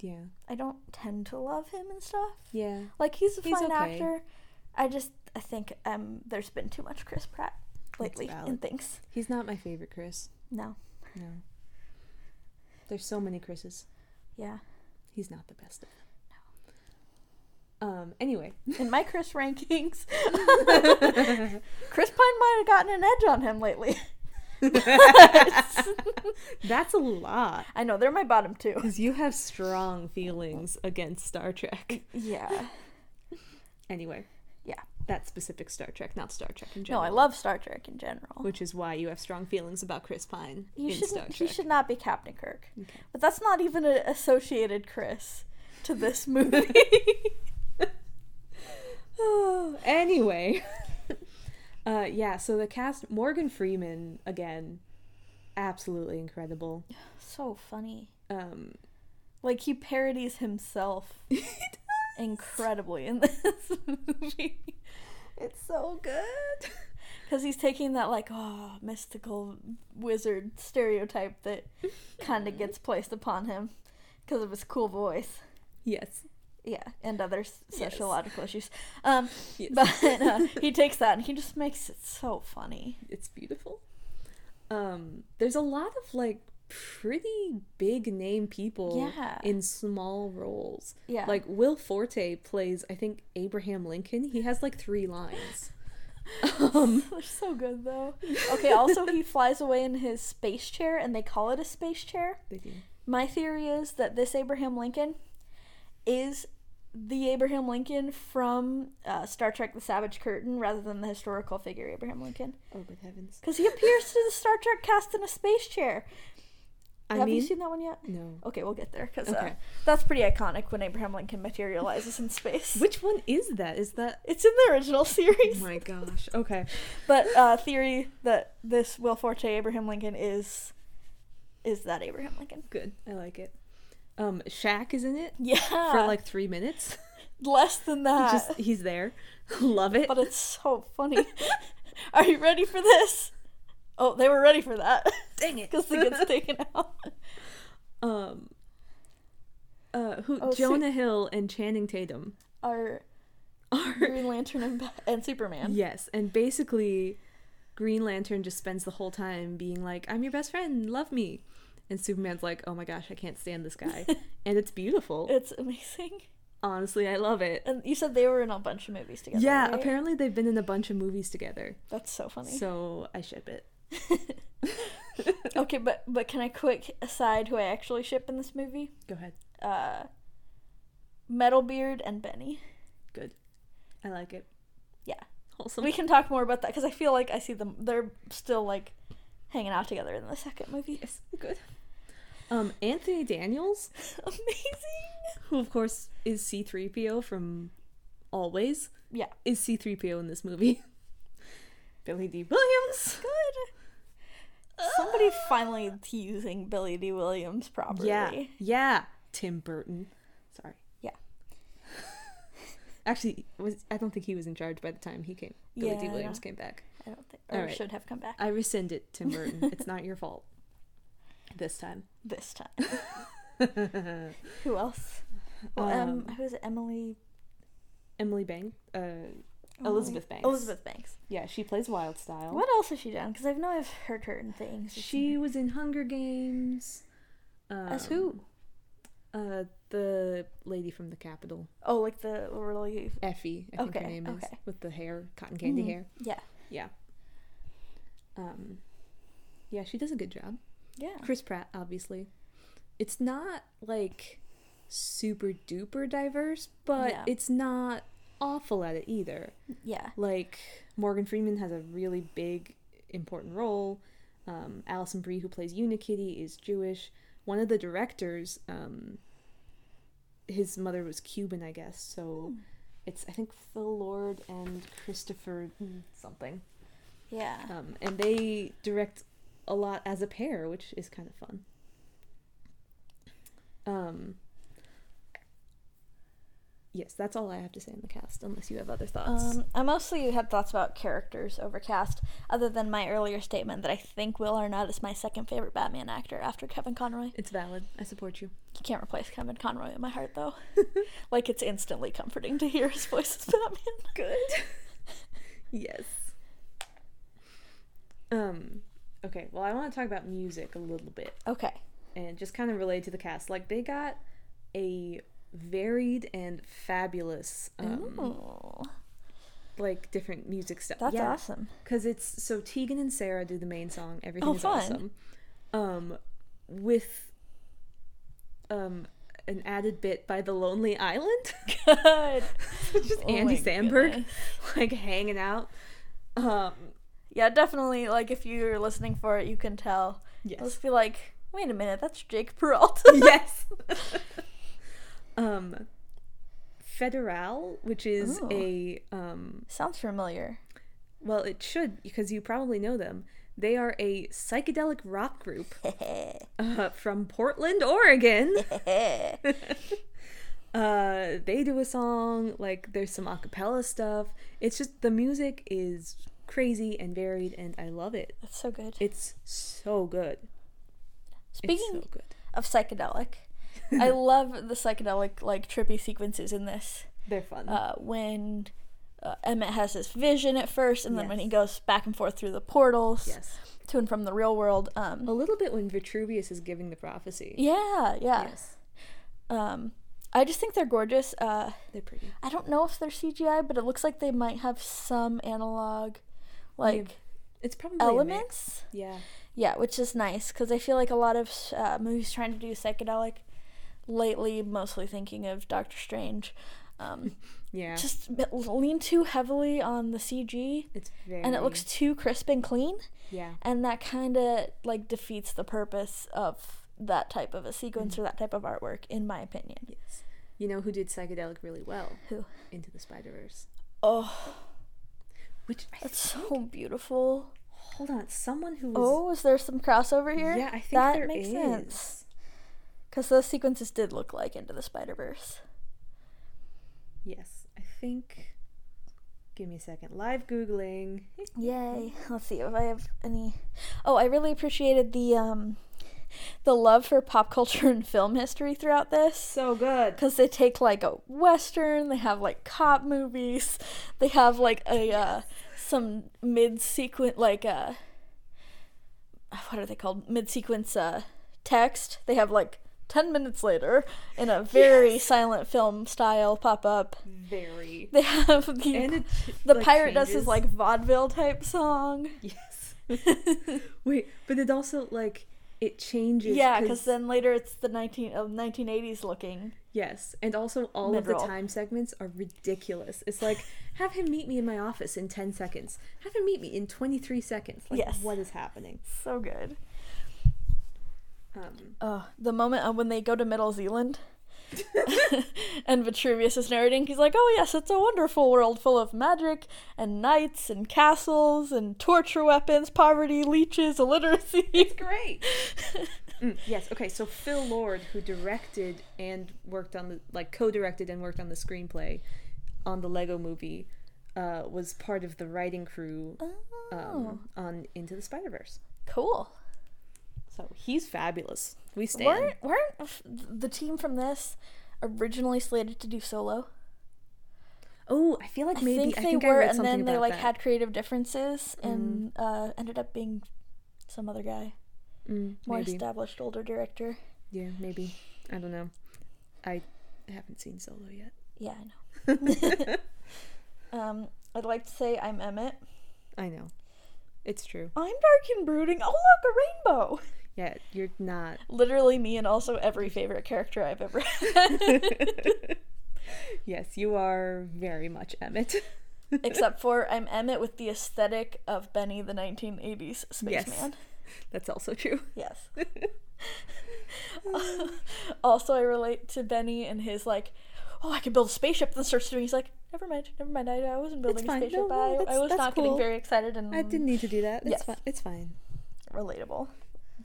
Yeah. I don't tend to love him and stuff. Yeah. Like he's a He's fine okay. actor. I just I think um there's been too much Chris Pratt lately in things. He's not my favorite Chris. No. No. There's so many Chris's. Yeah. He's not the best of them. Um. Anyway. In my Chris rankings, Chris Pine might have gotten an edge on him lately. That's a lot. I know they're my bottom two. Because you have strong feelings against Star Trek. Yeah. Anyway. Yeah. That specific Star Trek, not Star Trek in general. No. I love Star Trek in general. Which is why you have strong feelings about Chris Pine You in Star. Trek. He should not be Captain Kirk. Okay. But that's not even an associated Chris to this movie. Anyway. uh, yeah, so the cast Morgan Freeman again, absolutely incredible. so funny. Um, Like he parodies himself incredibly in this movie. it's so good. Because he's taking that like oh mystical wizard stereotype that kind of gets placed upon him because of his cool voice. Yes. Yeah, and other s- Yes. sociological issues. Um, Yes. but uh, he takes that and he just makes it so funny. it's beautiful. Um, there's a lot of like pretty big name people Yeah. in small roles. Yeah, Like Will Forte plays, I think Abraham Lincoln. He has like three lines. Um, they're so good though. Okay, also he flies away in his space chair, and they call it a space chair. they do. My theory is that this Abraham Lincoln is the Abraham Lincoln from uh, Star Trek: The Savage Curtain, rather than the historical figure Abraham Lincoln, Oh, good heavens! because he appears to the Star Trek cast in a space chair. I Have mean, you seen that one yet? no. Okay, we'll get there because uh, that's pretty iconic when Abraham Lincoln materializes in space. Which one is that? Is that? It's in the original Oh series. my gosh. Okay. But uh, theory that this Will Forte Abraham Lincoln is is that Abraham Lincoln? Good. I like it. Um, Shaq is in it Yeah, for like three minutes. less than that. Just he's there. Love it. but it's so funny. Are you ready for this? Oh, they were ready for that Dang it. because it gets taken out. um. Uh, who? Oh, so- Jonah Hill and Channing Tatum Are are Green Lantern and, and Superman? yes, and basically, Green Lantern just spends the whole time being like, "I'm your best friend, love me," and Superman's like, "Oh my gosh, I can't stand this guy," and it's beautiful. It's amazing. honestly, I love it. And you said they were in a bunch of movies together. Yeah, right? apparently they've been in a bunch of movies together. That's so funny. So I ship it. okay, but but can I quick aside who I actually ship in this movie? Go ahead. Uh, Metalbeard and Benny. Good. I like it. Yeah. Wholesome. We can talk more about that because I feel like I see them. They're still like hanging out together in the second movie. Yes, good. Um, Anthony Daniels, Amazing. who of course is C3PO from Always, Yeah. is C3PO in this movie. Billy Dee Williams. Good. Somebody finally using Billy Dee Williams properly. Yeah. Yeah. Tim Burton. Sorry. Yeah. Actually, was I don't think he was in charge by the time he came. Billy Dee Williams came back. I don't think or right. should have come back I rescind it, Tim Burton. it's not your fault. This time. this time. Who else? Well, um, Um, who is it? Emily. Emily Banks. Uh, Elizabeth Banks. Elizabeth Banks. yeah, she plays Wyldstyle. What else has she done? Because I know I've heard her in things. She was in Hunger Games. Um, as who? Uh, the lady from the Capitol, Oh, like the really. Effie. I think her Okay, name is okay. with the hair, cotton candy Mhm. hair. Yeah. Yeah. Um, yeah, she does a good job. Yeah. Chris Pratt, obviously. It's not like super duper diverse, but it's not awful at it either. Yeah. Like Morgan Freeman has a really big, important role. Um, Alison Brie, who plays Unikitty, is Jewish. One of the directors, um, his mother was Cuban, I guess. So it's I think Phil Lord and Christopher something. Yeah. Um, and they direct a lot as a pair, which is kind of fun. Um, yes, that's all I have to say on the cast, unless you have other thoughts. Um, I mostly had thoughts about characters over cast, other than my earlier statement that I think Will Arnett is my second favorite Batman actor after Kevin Conroy. it's valid. I support you. You can't replace Kevin Conroy in my heart, though. like, it's instantly comforting to hear his voice as Batman. Good. yes. Um. Okay. Well, I want to talk about music a little bit. Okay. and just kind of relate to the cast. Like they got a varied and fabulous, um, Ooh, like different music stuff. that's yeah, awesome. because it's so Tegan and Sara do the main song. Everything Oh, is fun. awesome. Um, with um an added bit by the Lonely Island, Good. is Oh Andy my Samberg, goodness. like hanging out. Um, Yeah, definitely. Like, if you're listening for it, you can tell. yes, Let's be like, wait a minute, that's Jake Peralta. yes. um, Federal, which is Ooh. a um, Sounds familiar. well, it should because you probably know them. They are a psychedelic rock group uh, from Portland, Oregon. uh, they do a song like there's some acapella stuff. It's just the music is crazy and varied, and I love it. That's so good. It's so good. Speaking so good. of psychedelic, I love the psychedelic, like, trippy sequences in this. They're fun. uh, when uh, Emmett has this vision at first, and then when he goes back and forth through the portals yes. to and from the real world. Um, A little bit when Vitruvius is giving the prophecy. yeah, yeah. Yes. Um, I just think they're gorgeous. Uh, They're pretty. I don't know if they're CGI, but it looks like they might have some analog, like It's probably elements. Yeah. Yeah, which is nice because I feel like a lot of uh, movies trying to do psychedelic lately, mostly thinking of Doctor Strange, um, Yeah. just lean too heavily on the CG. it's very. and it looks too crisp and clean Yeah. and that kind of like defeats the purpose of that type of a sequence or that type of artwork in my opinion Yes. You know who did psychedelic really well? Who? Into the Spider Verse. oh Which I that's think, so beautiful hold on, someone who was. oh is there some crossover here yeah, I think that there makes is. sense because those sequences did look like into the spider-verse Yes, I think. Give me a second. Live googling. yay let's see if i have any oh i really appreciated the um the love for pop culture and film history throughout this So good. because they take like a western they have like cop movies they have like a uh, some mid sequence like uh what are they called mid sequence uh text they have like 10 minutes later, in a very silent film style pop up, Very. they have the, And it, the like, pirate does his like vaudeville type song. Yes. Wait, but it also like it changes. Yeah, because then later it's the 19 uh, 1980s looking. yes, and also all of the time segments are ridiculous. It's like have him meet me in my office in ten seconds. Have him meet me in twenty three seconds. Like, Yes. what is happening? So good. Um, Oh, the moment uh, when they go to Middle Zealand and Vitruvius is narrating, he's like, "Oh yes, it's a wonderful world full of magic and knights and castles and torture weapons, poverty, leeches, illiteracy." it's great. Mm, yes. Okay. So Phil Lord, who directed and worked on the like co-directed and worked on the screenplay on the Lego Movie, uh, was part of the writing crew oh, um, on Into the Spider Verse. cool. So he's fabulous. We stand. Weren't weren't the team from this originally slated to do solo? Oh, I feel like I maybe think I they think were, I read and then they like that. had creative differences, and uh, ended up being some other guy, Mm, more maybe. established older director. Yeah, maybe. I don't know. I haven't seen Solo yet. Yeah, I know. um, I'd like to say I'm Emmett. I know. It's true. I'm dark and brooding. Oh look, a rainbow! Yeah, you're not. Literally me and also every favorite character I've ever had. yes, you are very much Emmett. Except for I'm Emmett with the aesthetic of Benny the 1980s spaceman. Yes. That's also true. Yes. also, I relate to Benny and his like, oh, I can build a spaceship. Then starts doing. He's like, never mind, never mind. I, I wasn't building a spaceship. No, no, I, I was not cool. getting very excited and I didn't need to do that. It's Yes. fine. It's fine. relatable.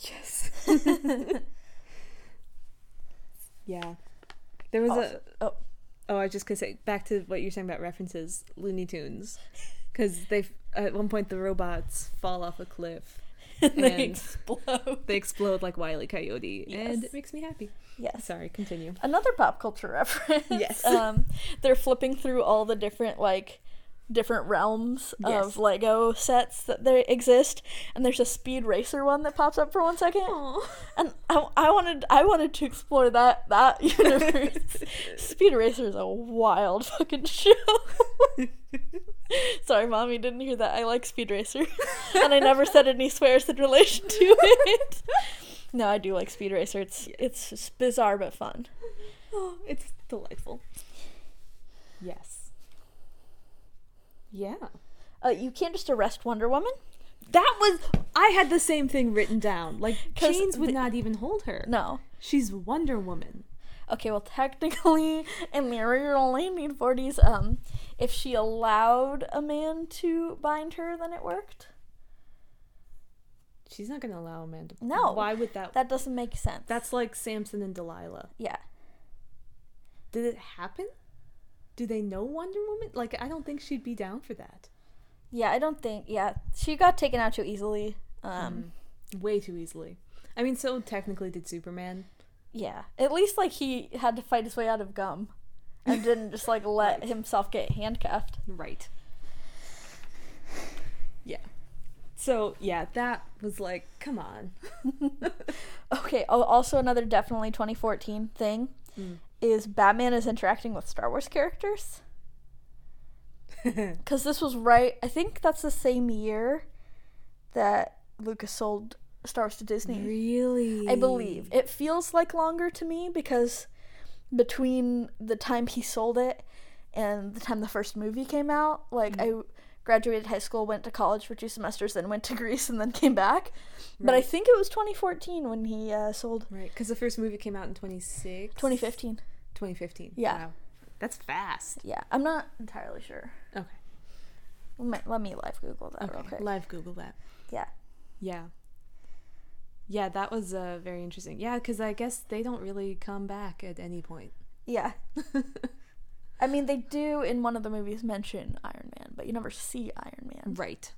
Yes. yeah. There was Also- a. oh. Oh, I was just gonna say back to what you're saying about references, Looney Tunes, because they at one point the robots fall off a cliff, and they explode. they explode like Wile E. Coyote, and it makes me happy. Yes. Sorry, continue. Another pop culture reference. Yes. um, they're flipping through all the different like different realms Yes. of Lego sets that there exist, and there's a Speed Racer one that pops up for one second. And I, I wanted I wanted to explore that that universe. Speed Racer is a wild fucking show. Sorry, mommy, didn't hear that. I like Speed Racer, and I never said any swears in relation to it. no, I do like Speed Racer. It's it's just bizarre but fun. Oh, it's delightful. Yes. Yeah. Uh, you can't just arrest Wonder Woman. That was I had the same thing written down. Like chains would the- not even hold her. No. She's Wonder Woman. Okay, well, technically, in the original 1940s, um, if she allowed a man to bind her, then it worked. She's not gonna allow a man to No. Why would that That doesn't make sense. That's like Samson and Delilah. yeah. Did it happen? Do they know Wonder Woman? Like I don't think she'd be down for that. Yeah, I don't think. Yeah, she got taken out too easily. Um, Way too easily. I mean, so technically did Superman. yeah. At least like he had to fight his way out of gum, and didn't just like let Right. himself get handcuffed. Right. Yeah. So yeah, that was like, come on. Okay. Oh, also another definitely 2014 thing Mm. Is Batman is interacting with Star Wars characters. Because this was right, I think that's the same year that Lucas sold Star Wars to Disney. Really? I believe. It feels like longer to me because between the time he sold it and the time the first movie came out, like Mm-hmm. I graduated high school, went to college for two semesters, then went to Greece and then came back. But I think it was 2014 when he uh, sold Right, because the first movie came out in 26? 2015. 2015. Yeah. Wow. That's fast. Yeah, I'm not entirely sure. Okay. Let me, live Google that real Okay. quick. Live Google that. Yeah. Yeah. Yeah, that was uh, very interesting. Yeah, because I guess they don't really come back at any point. Yeah. I mean, they do in one of the movies mention Iron Man, but you never see Iron Man. Right.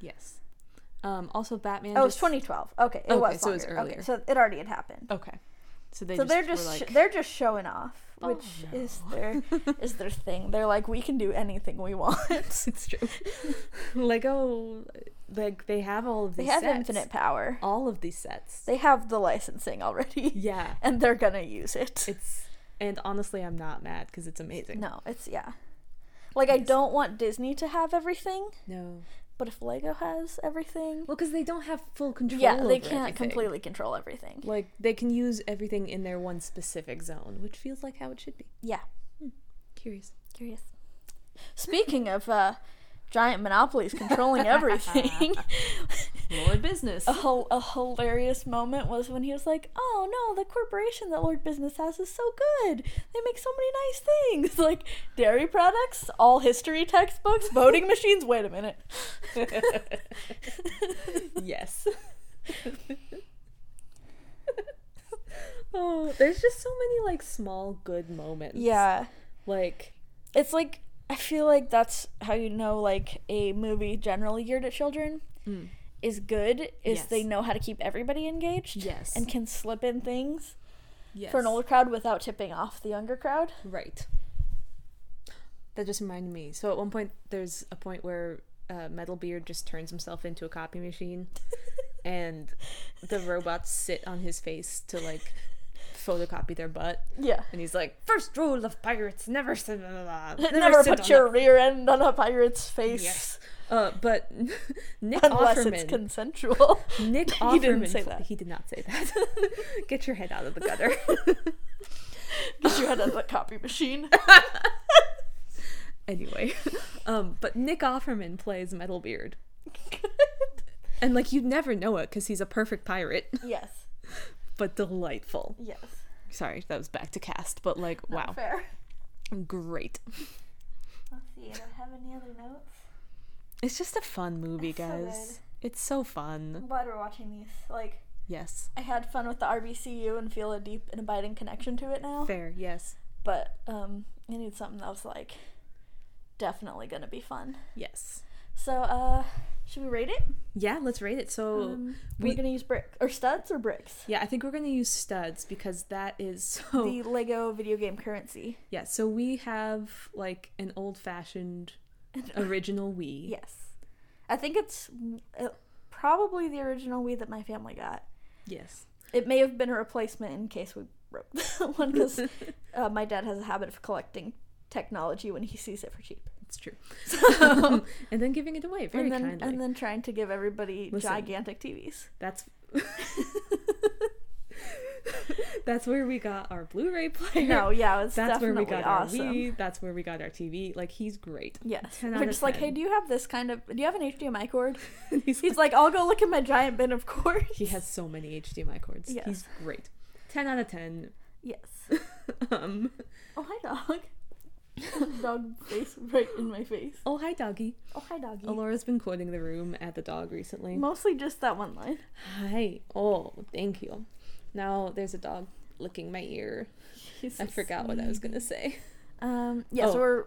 Yes. Um, also, Batman. Oh, it was 2012. Okay, it Okay, was so it was earlier. Okay, so it already had happened. Okay. So they so just they're just like, sh- they're just showing off, Oh, which is their is their thing. They're like, we can do anything we want. it's true. Lego, like they have all of these. they have sets. infinite power. All of these sets. They have the licensing already, yeah, and they're gonna use it. it's and honestly, I'm not mad because it's amazing. No, it's yeah. Like I don't want Disney to have everything, No. but if Lego has everything, Well, because they don't have full control. yeah, they can't everything. completely control everything. Like they can use everything in their one specific zone, which feels like how it should be. Yeah, Curious. curious. Speaking of uh, giant monopolies controlling everything, Lord business. a, a hilarious moment was when he was like, "Oh no, the corporation that Lord Business has is so good. They make so many nice things, like dairy products, all history textbooks, voting machines. Wait a minute." yes. oh, there's just so many like small good moments. Yeah, Like it's like I feel like that's how you know like a movie generally geared at children Mm. is good is they know how to keep everybody engaged. Yes. and can slip in things yes. for an older crowd without tipping off the younger crowd. Right. That just reminded me. So at one point, there's a point where uh, Metalbeard just turns himself into a copy machine, and the robots sit on his face to like photocopy their butt, Yeah. and he's like, "First rule of pirates: never sit, never, Never, sit put your a-" rear end on a pirate's face. Yes. Uh, but Nick Unless Offerman, it's consensual. Nick Offerman, He didn't say that. He did not say that. Get your head out of the gutter. Because you had a copy machine. anyway, um, but Nick Offerman plays Metalbeard. And like you'd never know it because he's a perfect pirate, yes. but delightful. Yes. Sorry, that was back to cast, but like wow, Fair. great. Let's see. I don't have any other notes. It's just a fun movie, It's so guys. it's so fun. I'm glad we're watching these. Like, Yes, I had fun with the RBCU and feel a deep and abiding connection to it now. fair. Yes, But um, I need something that was like definitely gonna be fun. yes. So, uh, should we rate it? Yeah, let's rate it. So Um, we- we're gonna use brick or studs or bricks. yeah, I think we're gonna use studs because that is so. The Lego video game currency. Yeah, so we have like an old-fashioned original Wii. Yes, I think it's uh, probably the original Wii that my family got. Yes. It may have been a replacement in case we broke that one because uh, my dad has a habit of collecting technology when he sees it for cheap, It's true. Um, and then giving it away very and then kindly. and then trying to give everybody Listen. gigantic TVs. That's that's where we got our Blu-ray player. No, yeah, it's that's where we got awesome. our Wii. That's where we got our TV. Like he's great. Yes, 10 we're out of like, 10. hey, do you have this kind of? Do you have an HDMI cord? he's, He's like, I'll go look in my giant bin of cords. he has so many HDMI cords. Yes. He's great. Ten out of ten. Yes. um. Oh hi dog. dog face right in my face. Oh hi doggy. Oh hi doggy. Alora's been quoting the room at the dog recently. Mostly just that one line. Hi. Oh, thank you. Now there's a dog licking my ear. He's I so forgot what I was gonna say. Um. Yeah. Oh. So we're.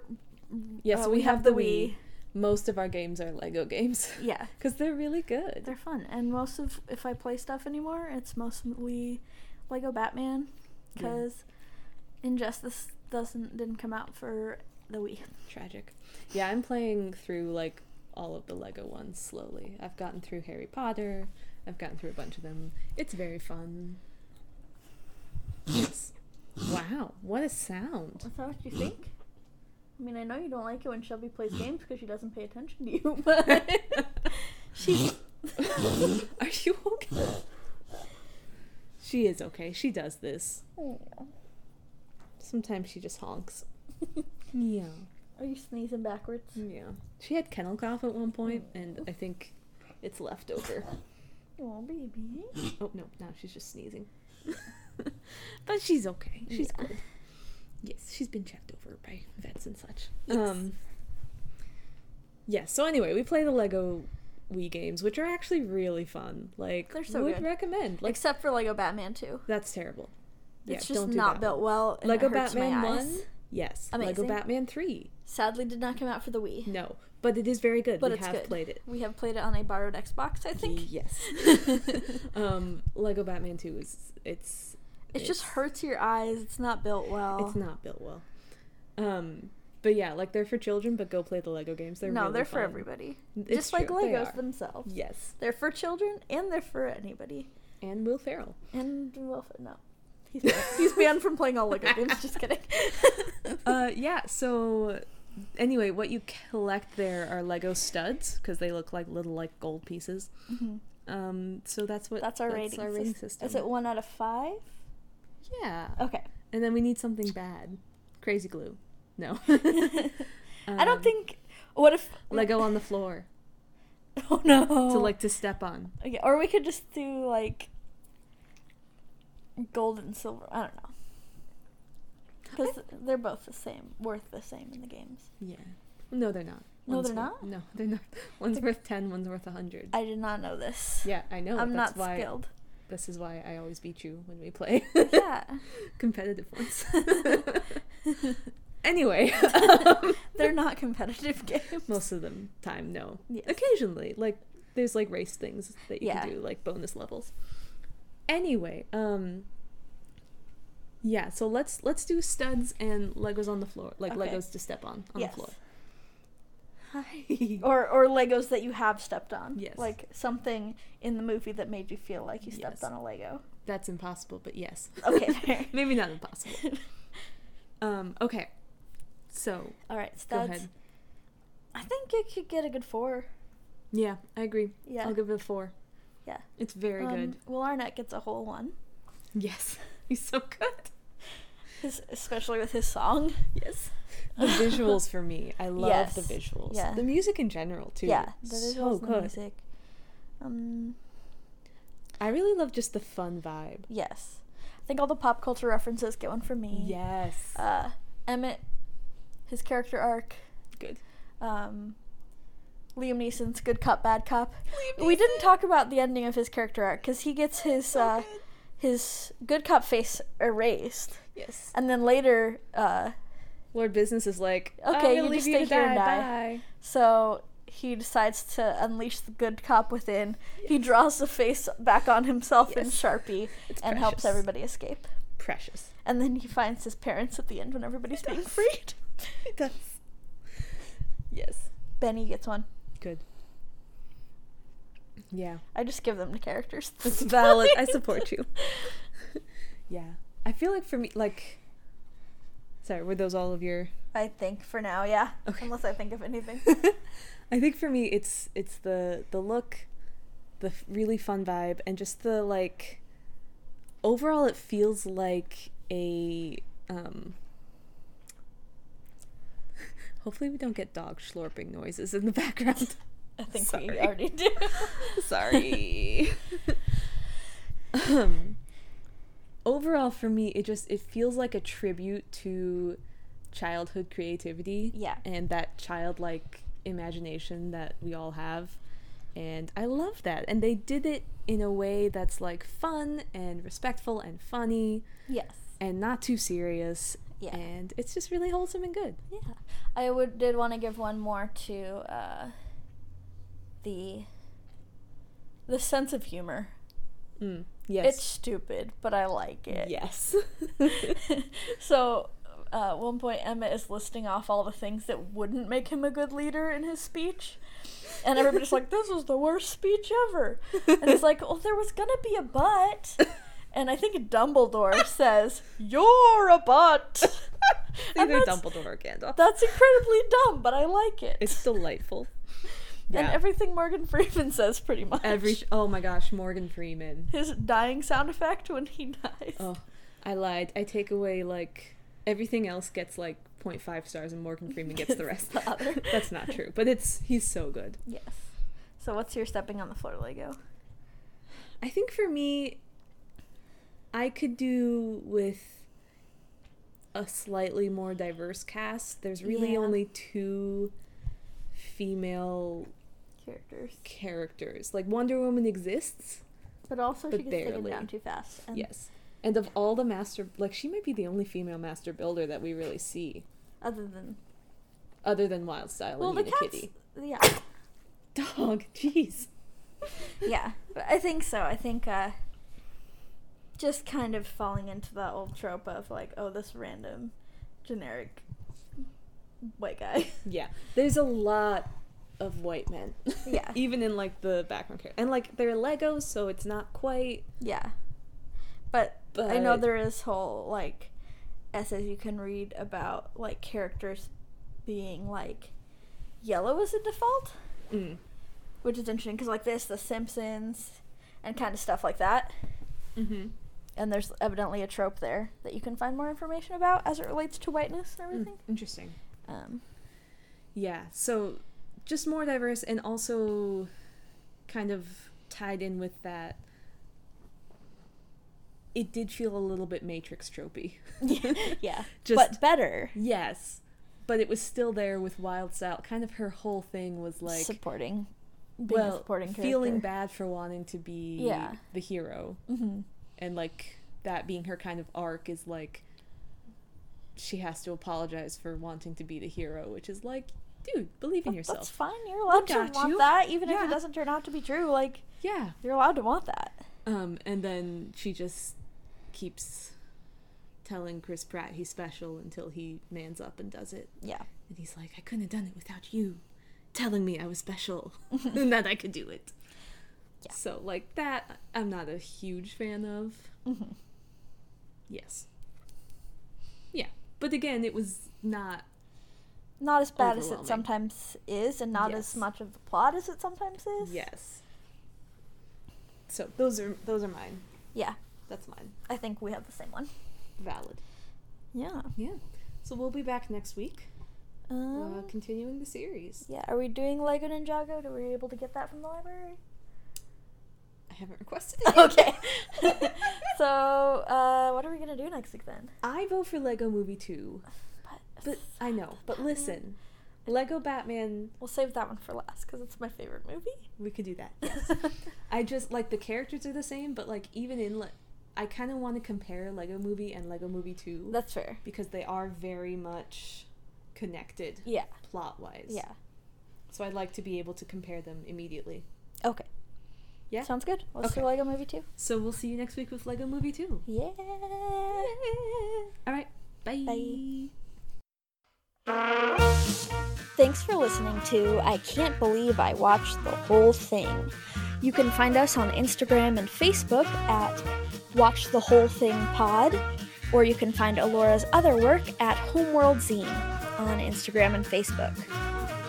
Yes, uh, we, have, the Wii. Most of our games are Lego games Yeah, because they're really good. they're fun, and most of if I play stuff anymore, it's mostly Lego Batman, Because. Yeah. Injustice doesn't didn't come out for the Wii. Tragic. Yeah, I'm playing through like all of the Lego ones slowly. I've gotten through Harry Potter. I've gotten through a bunch of them. It's very fun. Yes. Wow, what a sound. Is that what you think? I mean, I know you don't like it when Shelby plays games because she doesn't pay attention to you, but she. Are you okay? She is okay. She does this. Sometimes she just honks. yeah. Are you sneezing backwards? Yeah. She had kennel cough at one point, and I think it's left over. Oh, baby. Oh no, now she's just sneezing. but she's okay. She's Yeah. good. Yes, she's been checked over by vets and such. Yes. Um Yeah, so anyway, we play the Lego Wii games, which are actually really fun. Like They're so would good. recommend. Like Except for Lego Batman 2. that's terrible. It's yeah, just not that built well. Lego Batman my 1? eyes. Yes. Lego Batman 3. Sadly, did not come out for the Wii. No, but it is very good. But we it's have good. played it. We have played it on a borrowed Xbox, I think. Yes. um Lego Batman 2 is it's It just hurts your eyes. It's not built well. It's not built well. Um, but yeah, like they're for children, but go play the Lego games. They're no, really they're for everybody. It's Just like true, they Legos themselves. Yes, They're for children and they're for anybody. and Will Ferrell. And well, no, he's banned, he's banned from playing all Lego games. Just kidding. Uh, yeah. So anyway, what you collect there are Lego studs because they look like little like gold pieces. Mhm. Um, so that's what That's our rating. Our rating sys- system. Is it one out of five? Yeah. Okay. And then we need something bad. Crazy glue. No. I don't Um, think. What if Lego on the floor Oh no. to like to step on. Okay, or we could just do like gold and silver. I don't know. Because they're both the same, worth the same in the games. Yeah. No, they're not. No, One's they're worth- not? No, they're not. One's worth ten. One's worth a hundred. I did not know this. Yeah, I know. I'm that's not why. skilled. This is why I always beat you when we play yeah. competitive ones. anyway, um, They're not competitive games. most of them time no. Yes. Occasionally, like there's like race things that you Yeah. can do, like bonus levels. Anyway, um, yeah. So let's let's do studs and Legos on the floor, like Okay. Legos to step on on yes. the floor. Hi. Or or Legos that you have stepped on. Yes. Like something in the movie that made you feel like you stepped Yes. on a Lego. That's impossible, but yes. Okay. Maybe not impossible. Um, okay. So, All right, go studs. ahead. I think it could get a good four. Yeah, I agree. Yeah. I'll give it a four. Yeah. It's very Um, good. Will Arnett gets a whole one, Yes. He's so good. his, especially with his song. Yes. The visuals for me. I love the visuals. Yeah. The music in general, too. Yeah, the so and the good. music. Um, I really love just the fun vibe. yes. I think all the pop culture references get one for me. Yes. Uh, Emmett, his character arc. good. Um, Liam Neeson's good cop, bad cop. Liam We didn't talk about the ending of his character arc because he gets his So uh, good. his good cop face erased, Yes. and then later, uh, Lord Business is like, Okay, I'm gonna you leave just you stay to here and die. die. Bye. so he decides to unleash the good cop within. He draws the face back on himself in Sharpie It's and helps everybody escape. Precious. And then he finds his parents at the end when everybody's being freed. It does. Yes. Benny gets one. Good. Yeah. I just give them to characters. It's valid. I support you. yeah. I feel like for me, like, sorry, were those all of your? I think for now, yeah. Okay. Unless I think of anything. I think for me, it's it's the the look, the really fun vibe, and just the like. Overall, it feels like a. um Hopefully, we don't get dog slurping noises in the background. I think we already do. Sorry. um, overall, for me, it just it feels like a tribute to childhood creativity. Yeah. And that childlike imagination that we all have. And I love that. And they did it in a way that's like fun and respectful and funny yes. and not too serious. Yeah. And it's just really wholesome and good. Yeah. I would did want to give one more to uh, the the sense of humor. Mm. Yes. It's stupid, but I like it. yes. so, uh, at one point, Emma is listing off all the things that wouldn't make him a good leader in his speech. And everybody's like, this is the worst speech ever. And he's like, well, there was going to be a but. And I think Dumbledore says, you're a butt." Either that's, Dumbledore or Gandalf. that's incredibly dumb, but I like it. It's delightful. And everything Morgan Freeman says, pretty much. Every oh my gosh, Morgan Freeman. His dying sound effect when he dies. Oh, I lied. I take away like everything else gets like 0.5 stars and Morgan Freeman gets the rest. The other. That's not true, but it's he's so good. Yes. So, what's your stepping on the floor Lego? I think for me I could do with a slightly more diverse cast. There's really Yeah. only two female Characters. characters. Like Wonder Woman exists. But also, But she gets taken down too fast. And yes. And of all the master like she might be the only female master builder that we really see Other than. other than Wyldstyle Well, and the cats. Kitty. Yeah. Dog, jeez. yeah. I think so. I think, uh. Just kind of falling into that old trope of like, oh, this random generic white guy. Yeah, there's a lot of white men. Yeah. even in like the background character, and like they're Legos, so it's not quite. yeah. But, I know there is whole like essays you can read about like characters being like yellow as a default, Mm. which is interesting because like this, The Simpsons, and kind of stuff like that. Mm-hmm. And there's evidently a trope there that you can find more information about as it relates to whiteness and Mm. everything. Interesting. Um, Yeah, so just more diverse and also kind of tied in with that. It did feel a little bit Matrix tropey. yeah, Just- but better. yes, but it was still there with Wyldstyle. Kind of her whole thing was like, supporting, well, feeling bad for wanting to be Yeah. the hero, hmm and like that being her kind of arc is like she has to apologize for wanting to be the hero, which is like, dude, believe in yourself. That's fine. You're allowed to got want you. that, even if it doesn't turn out to be true. Like Yeah. you're allowed to want that. Um, and then she just keeps telling Chris Pratt he's special until he mans up and does it. Yeah. And he's like, I couldn't have done it without you telling me I was special and that I could do it. Yeah. So, like, that I'm not a huge fan of. Mhm. Yes. Yeah. But again, it was not. Not as bad as it sometimes is, and not Yes. as much of the plot as it sometimes is. Yes. So, those are those are mine. Yeah. That's mine. I think we have the same one. Valid. Yeah. Yeah. So, we'll be back next week. uh, Um, continuing the series. yeah. Are we doing Lego Ninjago? Were we able to get that from the library? I haven't requested it. okay. so, uh, what are we gonna do next week then? I vote for Lego Movie 2. But, But I know. But listen, Lego Batman, we'll save that one for last because it's my favorite movie. we could do that. Yes. I just like the characters are the same, but like even in like I kind of want to compare Lego Movie and Lego Movie 2 That's fair. because they are very much connected Yeah. plot-wise. Yeah. So I'd like to be able to compare them immediately. Okay. Yeah. Sounds good. Let's Okay. do Lego Movie 2. So we'll see you next week with Lego Movie 2. Yeah. All right. Bye. Bye. Thanks for listening to I Can't Believe I Watched the Whole Thing. You can find us on Instagram and Facebook at Watch the Whole Thing Pod, or you can find Alora's other work at Homeworld Zine on Instagram and Facebook.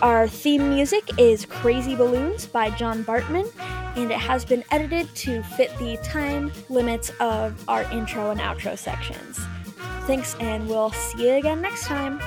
Our theme music is Crazy Balloons by John Bartmann, and it has been edited to fit the time limits of our intro and outro sections. Thanks, and we'll see you again next time.